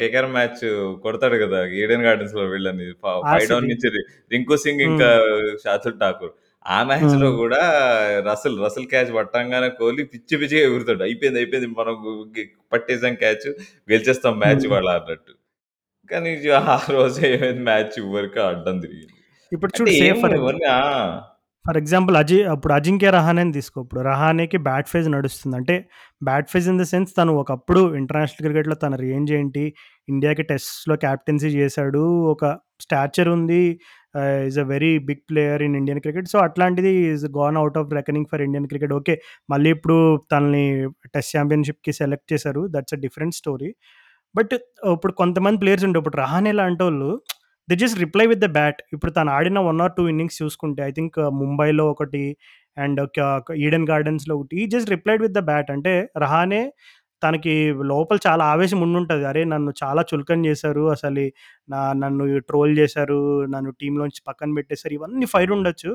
కేకేఆర్ మ్యాచ్ కొడతాడు కదా! ఈడెన్ గార్డెన్స్‌లో వీళ్ళని ఫ 5 డౌన్. నుంచి రింకు సింగ్ ఇంకా. శార్దుల్ ఠాకూర్. ఆ మ్యాచ్‌లో హ్మ్. గూడా రసల్, రసల్ క్యాచ్ పట్టంగానే కోహ్లీ పిచ్చి పిచ్చిగా ఎగురుతాడు. అయిపోయింది, అయిపోయింది మనం పట్టేసాం క్యాచ్ గెలిచేస్తాం మ్యాచ్. ఇవాళ అన్నట్టు. కానీ ఆ రోజు ఏమైంది మ్యాచ్ చివరికి అడ్డం తిరిగింది. ఇప్పుడు చూడు ఏమో ఫర్ ఎగ్జాంపుల్ అజి అప్పుడు అజింక్య రహానేని తీసుకో. ఇప్పుడు రహానేకి బ్యాట్ ఫేజ్ నడుస్తుంది. అంటే bad phase in the sense తను ఒకప్పుడు ఇంటర్నేషనల్ క్రికెట్‌లో తన రేంజ్ ఏంటి? ఇండియాకి టెస్ట్స్‌లో కెప్టెన్సీ చేశాడు. ఒక స్టాచర్ ఉంది. Is a very big player in Indian cricket. So, అట్లాంటిది is gone out of reckoning for Indian cricket. Okay. మళ్ళీ ఇప్పుడు తనని టెస్ట్ ఛాంపియన్‌షిప్‌కి సెలెక్ట్ చేశారు. That's a different story. But ఇప్పుడు కొంతమంది ప్లేయర్స్ ఉండే ఇప్పుడు Rahane లాంటోళ్ళు they just reply with the bat. ఇప్పుడు తను ఆడిన వన్ ఆర్ టూ ఇన్నింగ్స్ చూసుకుంటే ఐ థింక్ ముంబైలో ఒకటి అండ్ ఈడెన్ గార్డెన్స్‌లో ఒకటి. He just replied with the bat. అంటే రహానే తనకి లోపల చాలా ఆవేశం ఉండుంటుంది అరే! నన్ను చాలా చులకం చేశారు. అసలు నా నన్ను ట్రోల్ చేశారు. నన్ను టీంలోంచి పక్కన పెట్టేసారు. ఇవన్నీ ఫైర్ ఉండొచ్చు.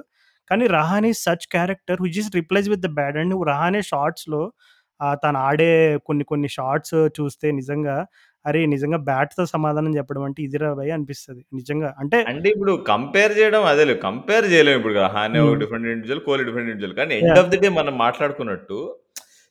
కానీ Rahane such character who just replies with the bat and Rahane షార్ట్స్లో తను ఆడే కొన్ని కొన్ని షాట్స్ చూస్తే నిజంగా అరే! నిజంగా బ్యాట్‌తో సమాధానం చెప్పడం అంటే ఇదిరా భయ్ అనిపిస్తది. నిజంగా. అంటే అంటే ఇప్పుడు కంపేర్ చేయడం అదేలే. కంపేర్ చేయలేము ఇప్పుడు. హానే ఒక. Different individual, Kohli different individual. కానీ ఎండ్! ఆఫ్ ది డే మనం మాట్లాడుకున్నట్టు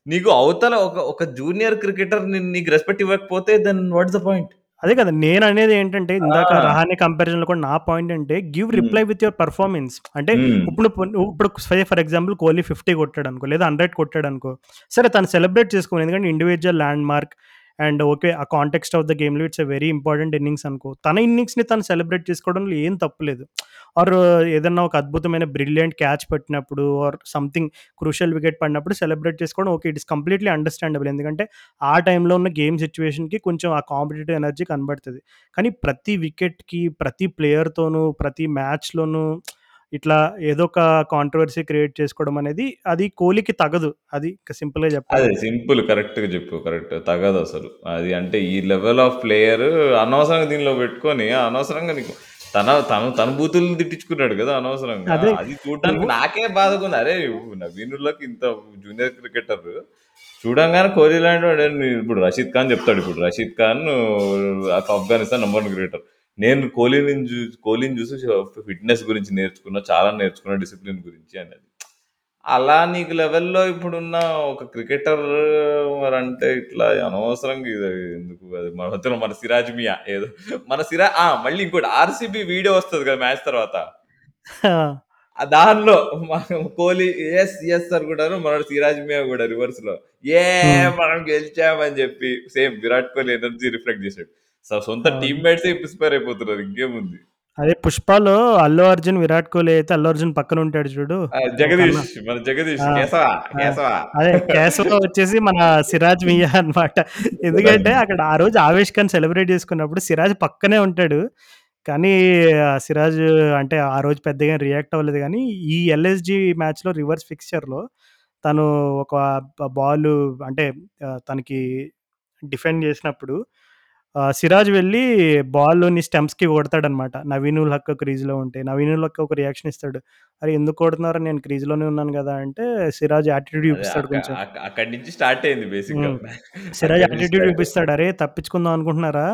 నీకు అవతల ఒక ఒక జూనియర్ క్రికెటర్ నీకు రెస్పెక్ట్ ఇవ్వకపోతే then what is the point? అదే కదా! నేననేది ఏంటంటే ఇందాక! రహానే కంపారిజన్‌లో కూడా నా పాయింట్ అంటే give. Reply with your performance. అంటే. ఇప్పుడు ఇప్పుడు ఫర్ ఎగ్జాంపుల్ కోహ్లీ 50 కొట్టాడనుకో లేదా 100 కొట్టాడనుకో. సరే తను సెలబ్రేట్ చేసుకోని ఎందుకంటే individual landmark and okay. ఆ కాంటెక్స్ట్ ఆఫ్ ద గేమ్‌లో it's a very important innings అనుకో. తన ఇన్నింగ్స్‌ని తను సెలబ్రేట్ చేసుకోవడంలో ఏం తప్పులేదు. ఆర్ ఏదన్నా ఒక అద్భుతమైన బ్రిలియంట్ క్యాచ్ పట్టినప్పుడు ఆర్ సంథింగ్ క్రూషియల్ వికెట్ పడినప్పుడు సెలబ్రేట్ చేసుకోవడం okay. It is completely understandable. ఎందుకంటే ఆ టైంలో ఉన్న గేమ్ సిచ్యువేషన్కి కొంచెం ఆ కాంపిటేటివ్ ఎనర్జీ కనబడుతుంది కానీ ప్రతి వికెట్‌కి, ప్రతి ప్లేయర్‌తోనూ, ప్రతి మ్యాచ్‌లోనూ ఇట్లా ఏదో ఒక కాంట్రోవర్సీ క్రియేట్ చేసుకోవడం అనేది అది కోహ్లీకి తగదు. అది సింపుల్‌గా అదే చెప్పాలంటే. సింపుల్ కరెక్ట్‌గా చెప్పావు. కరెక్ట్. తగదసలు. అది అంటే ఈ లెవెల్ ఆఫ్ ప్లేయర్ అనవసరంగా దీనిలో పెట్టుకొని అనవసరంగా నీకు తన తను తన బూతులు తిట్టించుకున్నాడు కదా! అనవసరంగా. అదే అది చూడడానికి నాకే బాధగుంది. అరే! నవీనుల్లాకి ఇంత జూనియర్ క్రికెటర్ చూడంగానే కోహ్లీ లాంటి వాడు ఇప్పుడు రషీద్ ఖాన్ చెప్తాడు. ఇప్పుడు రషీద్ ఖాన్ ఆఫ్ఘనిస్తాన్ నంబర్ 1 క్రికెటర్. నేను కోహ్లీని చూ కోహ్లీని చూసి ఫిట్‌నెస్ గురించి నేర్చుకున్నా. చాలా నేర్చుకున్నా డిసిప్లిన్ గురించి అనేది. అలా నీకు లెవెల్‌లో ఇప్పుడున్న ఒక క్రికెటర్ మరంటే ఇట్లా అనవసరంగా ఇది ఎందుకు అది మన మన సిరాజ్ మియా ఏదో మన సిరా ఆ! మళ్ళీ ఇంకోటి ఆర్‌సీబీ వీడియో వస్తది కదా! మ్యాచ్ తర్వాత. దానిలో మనం కోహ్లీ యెస్, యెస్ అనుకుంటారు. మనోడు సిరాజ్ మియా కూడా రివర్స్‌లో ఏ హ్మ్. మనం గెలిచాం అని చెప్పి same Virat Kohli energy reflect చేసాడు. సొంత అవును. టీమ్‌మేట్సే ఇన్‌స్పైర్ అయిపోతున్నారు. ఇంకేముంది. అదే 'పుష్పలో' అల్లు అర్జున్, విరాట్ కోహ్లీ అయితే అల్లు అర్జున్ పక్కన ఉంటాడు చూడు. జగదీష్ మన జగదీష్. అదే కేశవ వచ్చేసి మన సిరాజ్ మియా అన్నమాట. ఎందుకంటే అక్కడ ఆ రోజు 'ఆవేష్ ఖాన్' సెలబ్రేట్ చేసుకున్నప్పుడు సిరాజ్ పక్కనే ఉంటాడు. కానీ సిరాజ్ అంటే ఆ రోజు పెద్దగా రియాక్ట్ అవ్వలేదు గానీ, ఈ ఎల్ఎస్‌జీ మ్యాచ్‌లో రివర్స్ ఫిక్స్చర్‌లో తను ఒక బాలు అంటే తనకి డిఫెండ్ చేసినప్పుడు ఆహ్, సిరాజ్ వెళ్ళి బాల్‌ని స్టంప్స్‌కి కొడతాడనమాట. నవీన్ ఉల్ హక్ క్రీజ్‌లో ఉంటే. నవీన్ ఉల్ హక్ ఒక రియాక్షన్ ఇస్తాడు. "అరే! ఎందుకు కొడుతున్నారు? నేను క్రీజ్‌లోనే ఉన్నాను గదా!" అంటే సిరాజ్ యాటిట్యూడ్ అదే చూపిస్తాడు అక్క కొంచెం. అక్క అక్కడి నుంచి స్టార్ట్ అయింది బేసిక్‌గా. హ్మ్. సిరాజ్ అక్కడి నుంచి యాటిట్యూడ్ స్టార్ట్. చూపిస్తాడు. "అరే! తప్పించుకుందాం అనుకుంటున్నారా?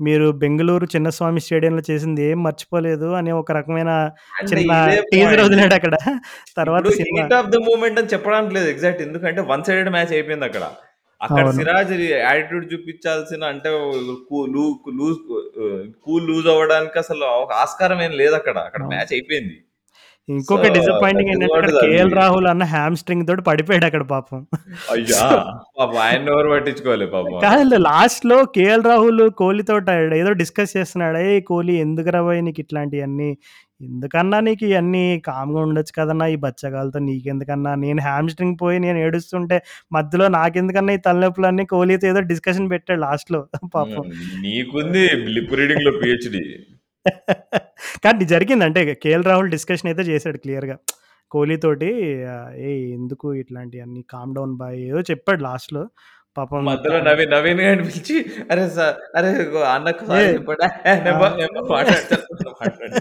మీరు బెంగుళూరు చిన్నస్వామి స్టేడియంలో చేసింది ఏం మర్చిపోలేదు" అని ఒక రకమైన అంటే చిన్న ఇదే టీజర్ పాయింట్. వదిలాడక్కడ. తర్వాత ఇప్పుడు cinema heat of the moment అని చెప్పడానికి లేదు ఎగ్జాక్ట్. ఎందుకంటే వన్ సైడెడ్ మ్యాచ్ అయిపోయింది అక్కడ. అక్కడ. సిరాజ్ యాటిట్యూడ్ చూపించాల్సిన అంటే లూ లూజ్ కూల్ లూజ్ అవ్వడానికి అసలు ఒక ఆస్కారం ఏం లేదక్కడ. అక్కడ అవును. మ్యాచ్ అయిపోయింది. ఇంకొక డిసప్పాయింటింగ్ ఏంటంటే అక్కడ. కేఎల్ రాహుల్ అన్న హ్యామ్‌స్ట్రింగ్ తోటి పడిపోయాడక్కడ పాపం. అయ్యా! పాపం ఆయన్నెవరు పట్టించుకోలే పాపం అక్కడ. కాదు లాస్ట్‌లో కేఎల్ రాహుల్ కోహ్లీతోటి ఏదో డిస్కస్ చేస్తున్నాడు. "ఏయ్! కోహ్లీ ఎందుకురా భయ్ నీకు ఇట్లాంటియన్నీ? ఎందుకన్నా నీకు ఇయన్నీ కామ్‌గా ఉండొచ్చు కదన్నా ఈ బచ్చగాళ్ళతో నీకెందుకన్నా? నేను హ్యామ్‌స్ట్రింగ్ పోయి నేను ఏడుస్తుంటే మధ్యలో నాకెందుకన్నా ఈ తలనొప్పులన్నీ" కోహ్లీతో ఏదో డిస్కషన్ పెట్టాడు లాస్ట్‌లో పాపం. హ్మ్. నీకుంది లిప్ రీడింగ్‌లో పీహెచ్‌డీ. కానీ జరిగింది. అంటే కేఎల్ రాహుల్ డిస్కషన్ అయితే చేసాడు క్లియర్‌గా. కోహ్లీతోటి ఆహ్, "ఏయ్! ఎందుకు ఇట్లాంటియన్నీ కామ్ డౌన్ బాయ్" ఏదో చెప్పాడు లాస్ట్‌లో. పాపం మధ్యలో త నవీన్ నవీన్ గాడిని పిలిచి "అరే! సార్ అరే అన్నకు ఏ సారీ చెప్పండి." "ఏ నేను ఆ! పో నేను పో మాట్లాడతాను మాట్లాడు."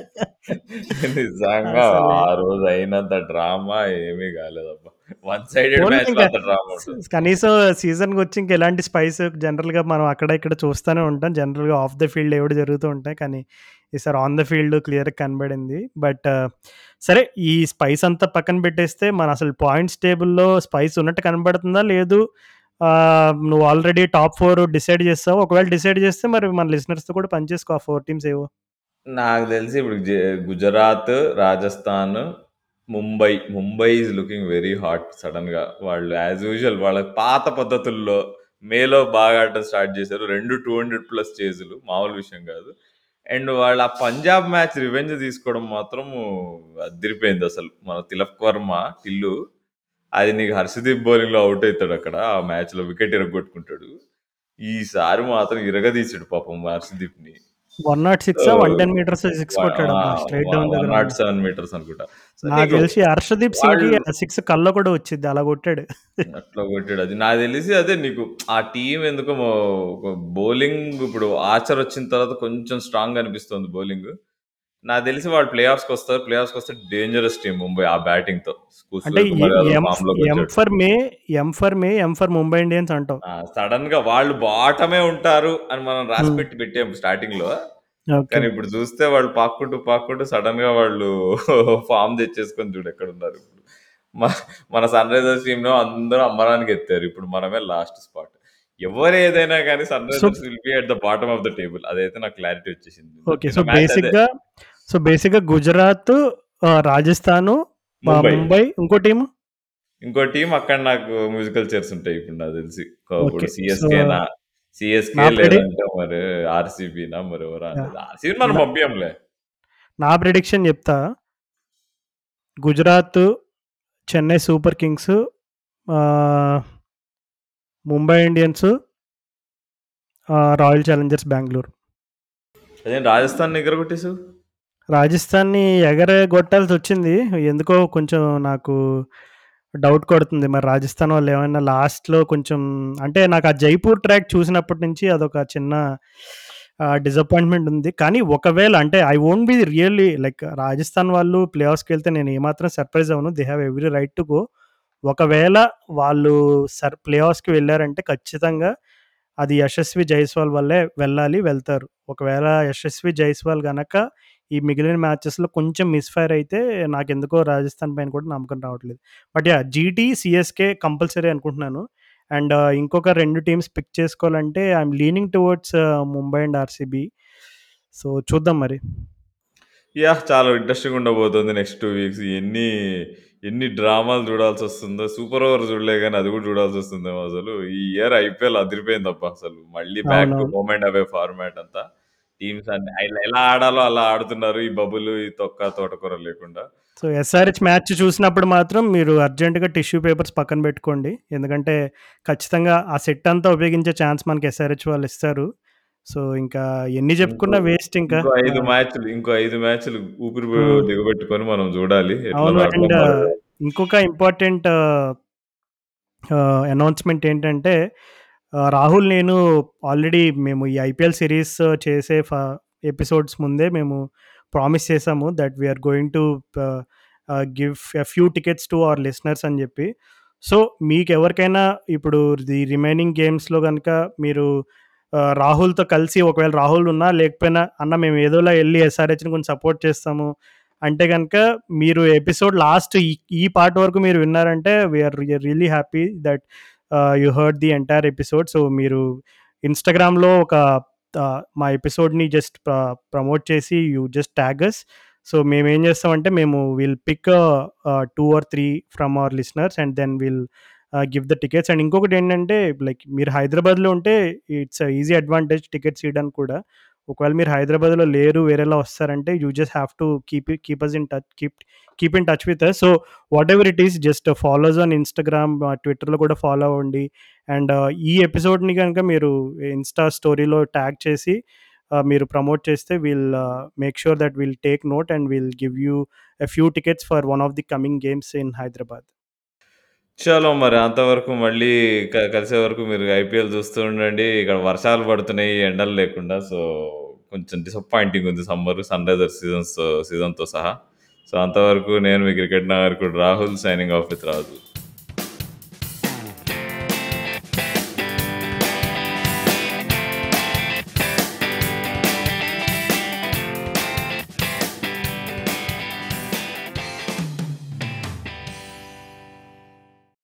నిజంగా అసలు ఆ రోజు అయినంత డ్రామా ఏమీ కాలేదబ్బా. వన్ సైడెడ్ పోన్లే మ్యాచ్‌లో ఇంకా అంత డ్రామా స్ ఉంటది. కనీసం సీజన్‌కొచ్చి ఇంక ఎలాంటి స్పైస్ జనరల్‌గా మనం అక్కడ ఇక్కడ చూస్తూనే ఉంటాం. జనరల్‌గా ఆఫ్ ద ఫీల్డ్ ఏవో జరుగుతూ ఉంటాయి. కానీ ఈసారి ఆన్ ద ఫీల్డ్ క్లియర్‌గా కనబడింది. బట్ సరే ఈ స్పైస్ అంతా పక్కన పెట్టేస్తే మన అసలు పాయింట్స్ టేబుల్‌లో స్పైస్ ఉన్నట్టు కనబడుతుందా? లేదు ఆహ్, నువ్వు ఆల్రెడీ టాప్ 4 డిసైడ్ చేసావా? ఒకవేళ డిసైడ్ చేస్తే మరి మన లిజనర్స్‌తో కూడా పంచేసుకో ఆ 4 టీమ్స్ ఏవో. నాకు తెలిసి ఇప్పుడు J Gujarat, Rajasthan, Mumbai. Mumbai is looking very hot సడెన్‌గా. వాళ్ళు యాజ్ యూజువల్ వాళ్ళ పాత పద్ధతుల్లో మేలో బాగా ఆడటం స్టార్ట్ చేశారు. 2 200 ప్లస్ చేజులు మామూలు విషయం కాదు. అండ్ వాళ్ళ పంజాబ్ మ్యాచ్ రివెంజ్ తీసుకోవడం మాత్రం అదిరిపోయిందసలు. మన తిలక్ వర్మ టిల్లు అది నీకు హర్షదీప్ బౌలింగ్‌లో ఔట్ అయితాడు అక్కడ. ఆ మ్యాచ్‌లో వికెట్ ఇరగ్గొట్టుకుంటాడు. ఈసారి మాత్రం ఇరగదీసాడు పాపం హర్షదీప్‌ని. 106 సో 110 మీటర్స్ సిక్స్ వ కొట్టాడబ్బా! ఆ! స్ట్రెయిట్ వ డౌన్ ద గ్రౌండ్. 107 మీటర్స్ అనుకుంటా. నాకు తెలిసి హర్షదీప్ ఆ సిక్స్ కల్లో కూడా వచ్చిద్ది అలా కొట్టాడు. అట్లా కొట్టాడు. అది నాకు తెలిసి అదే నీకు ఆ టీమ్ ఎందుకో బౌలింగ్ ఇప్పుడు ఆర్చర్ వచ్చిన తర్వాత కొంచెం స్ట్రాంగ్ అనిపిస్తుంది బౌలింగ్. నాకు తెలిసి వాళ్ళు ప్లే ఆఫ్స్‌కొస్తారు. ప్లే ఆఫ్స్‌కొస్తే డేంజరస్ టీమ్ ముంబై ఆ అంటే ఎం ఫర్ ముంబై ఇండియన్స్ అంటావు. ఆ! సడెన్‌గా వాళ్ళు బాటమే ఉంటారు అని మనం హ్మ్. రాసిపెట్టి పెట్టాము స్టార్టింగ్‌లో. ఓకే. కానీ ఇప్పుడు చూస్తే వాళ్ళు పాక్కుంటూ, పాక్కుంటూ సడెన్‌గా వాళ్ళు ఫార్మ్ తెచ్చేసుకొని చూడు ఎక్కడున్నారు ఇప్పుడు. మ మన సన్‌రైజర్స్ టీమ్‌లో అందరూ అమ్మరానికి ఎత్తారు. ఇప్పుడు మనమే లాస్ట్ స్పాట్. ఎవరు ఏదైనా గాని so Sunrisers will be at the bottom of the table. అదైతే నాకు క్లారిటీ వచ్చేసింది. ఓకే. సో మ్యాచ్ అదే. సో బేసిక్‌గా గుజరాత్, ఆహ్, రాజస్థాను, ముంబై. ఇంకో టీము? ఇంకో టీమ్ అక్కడ నాకు మ్యూజికల్ చైర్స్ ఉంటాయి ఇప్పుడు నాకు తెలిసి. ఇప్పుడు సీఎస్‌కేనా? సీఎస్‌కే నా ప్రెడి లేదంటే మరి ఆర్‌సీబీనా మరెవరా యాహ్! అనేది. ఆర్‌సీబీని మనం నా పంపియంలే. నా ప్రిడిక్షన్ చెప్తా. Gujarat, Chennai Super Kings, Mumbai Indians Royal Challengers Bengaluru. అదేంటి రాజస్థాన్‌ని ఎగరగొట్టేసావు? రాజస్థాన్‌ని ఎగరగొట్టాల్సొచ్చింది. ఎందుకో కొంచెం నాకు డౌట్ కొడుతుంది. మరి రాజస్థాన్ వాళ్ళు ఏమైనా లాస్ట్‌లో కొంచెం అంటే నాకు ఆ జైపూర్ ట్రాక్ చూసినప్పటి నుంచి అదొక చిన్న డిసప్పాయింట్‌మెంట్ ఉంది. కానీ ఒకవేళ అంటే I won't be really like Rajasthan వాళ్ళు ప్లే ఆఫ్స్‌కెళ్తే నేను ఏమాత్రం సర్ప్రైజ్ అవ్వను. They have every right to go. ఒకవేళ వాళ్ళు సర్ ప్లే ఆఫ్స్‌కి వెళ్ళారంటే ఖచ్చితంగా అది యశస్వి జైస్వాల్ వల్లే వెళ్ళాలి, వెళ్తారు. ఒకవేళ యశస్వి జైస్వాల్ కనుక ఈ మిగిలిన మ్యాచెస్‌లో కొంచెం మిస్‌ఫైర్ అయితే నాకెందుకో రాజస్థాన్ పైన కూడా నమ్మకం రావట్లేదు. But yeah! GT, CSK compulsory అనుకుంటున్నాను. అండ్ ఇంకొక 2 టీమ్స్ పిక్ చేసుకోవాలంటే I'm leaning towards Mumbai and RCB. So చూద్దాం మరి. యాహ్! చాలా ఇంట్రెస్టింగ్‌గా ఉండబోతుంది నెక్స్ట్ 2 వీక్స్. ఎన్ని, ఎన్ని డ్రామాలు చూడాల్సొస్తుందో. సూపర్ ఓవర్ చూడలే గానీ అది కూడా చూడాల్సొస్తుందేమో అసలు. ఈ ఇయర్ ఐపీఎల్ అదిరిపోయిందబ్బా అసలు. మళ్ళీ back to. Home and away format అంతా. టీమ్స్ అన్ని ఎలా ఎలా ఆడాలో అలా ఆడుతున్నారు. ఈ బబుల్, ఈ తొక్క, తోటకూర లేకుండా. సో ఎస్ఆర్‌హెచ్ మ్యాచ్ చూసినప్పుడు మాత్రం మీరు అర్జెంట్‌గా టిష్యూ పేపర్స్ పక్కన పెట్టుకోండి. ఎందుకంటే ఖచ్చితంగా ఆ సెట్ అంతా ఉపయోగించే ఛాన్స్ మనకి ఎస్ఆర్‌హెచ్ వాళ్ళు ఇస్తారు. సో ఇంకా ఎన్ని ఇంకో చెప్పుకున్నా వేస్ట్ ఇంకా. ఇంకో 5 ఆ! మ్యాచ్‌లు, ఇంకో 5 మ్యాచ్‌లు ఊపిరి బి హ్మ్. దిగబెట్టుకొని మనం చూడాలి. ఎట్లా అవును. అండ్ ఇంకొక ఇంపార్టెంట్ ఆహ్, అనౌన్స్‌మెంట్ ఏంటంటే రాహుల్ నేను ఆల్రెడీ మేము ఈ ఐపీఎల్ సిరీస్ చేసే ఫ ఎపిసోడ్స్ ముందే మేము ప్రామిస్ చేసాము that we are going to give a few tickets to our listeners అని చెప్పి. సో మీకు ఎవరికైనా ఇప్పుడు ది రిమైనింగ్ గేమ్స్‌లో కనుక మీరు రాహుల్‌తో కలిసి ఒకవేళ రాహుల్ ఉన్నా లేకపోయినా అన్న మేము ఏదోలా వెళ్ళి ఎస్ఆర్‌హెచ్‌ని కొంచెం సపోర్ట్ చేస్తాము. అంటే కనుక మీరు ఎపిసోడ్ లాస్ట్ ఈ ఈ పార్ట్ వరకు మీరు విన్నారంటే we are really happy that you heard the entire episode. So మీరు ఇన్‌స్టాగ్రామ్‌లో ఒక uh, మా ఎపిసోడ్‌ని జస్ట్ ప్ర ప్రమోట్ చేసి you just tag us so మేము ఏం చేస్తామంటే మేము will pick two or three from our listeners and then will give the tickets. And ఇంకొకటి ఏంటంటే లైక్ మీరు హైదరాబాద్‌లో ఉంటే ఇట్స్ ఈజీ అడ్వాంటేజ్ టికెట్స్ ఇవ్వడానికి కూడా. ఒకవేళ మీరు హైదరాబాద్‌లో లేరు వేరేలా వస్తారంటే you just have to keep keep us in touch keep keep in touch with so whatever it is just follows on Instagram, ట్విట్టర్‌లో కూడా ఫాలో అవ్వండి. అండ్ ఈ ఎపిసోడ్‌ని కనుక మీరు ఇన్‌స్టా స్టోరీలో ట్యాగ్ చేసి మీరు ప్రమోట్ చేస్తే will make sure that will take note and will give you a few tickets for one of the coming games in Hyderabad. చలో మరి అంతవరకు మళ్ళీ క కలిసే వరకు మీరు ఐపీఎల్ చూస్తూ ఉండండి. ఇక్కడ వర్షాలు పడుతున్నాయి ఎండలు లేకుండా. సో కొంచెం డిసప్పాయింటింగ్ ఉంది సమ్మర్ సన్‌రైజర్స్ సీజన్స్ సీజన్‌తో సహా. సో అంతవరకు నేను మీ క్రికెట్ నాయకుడు Rahul signing off with Raju.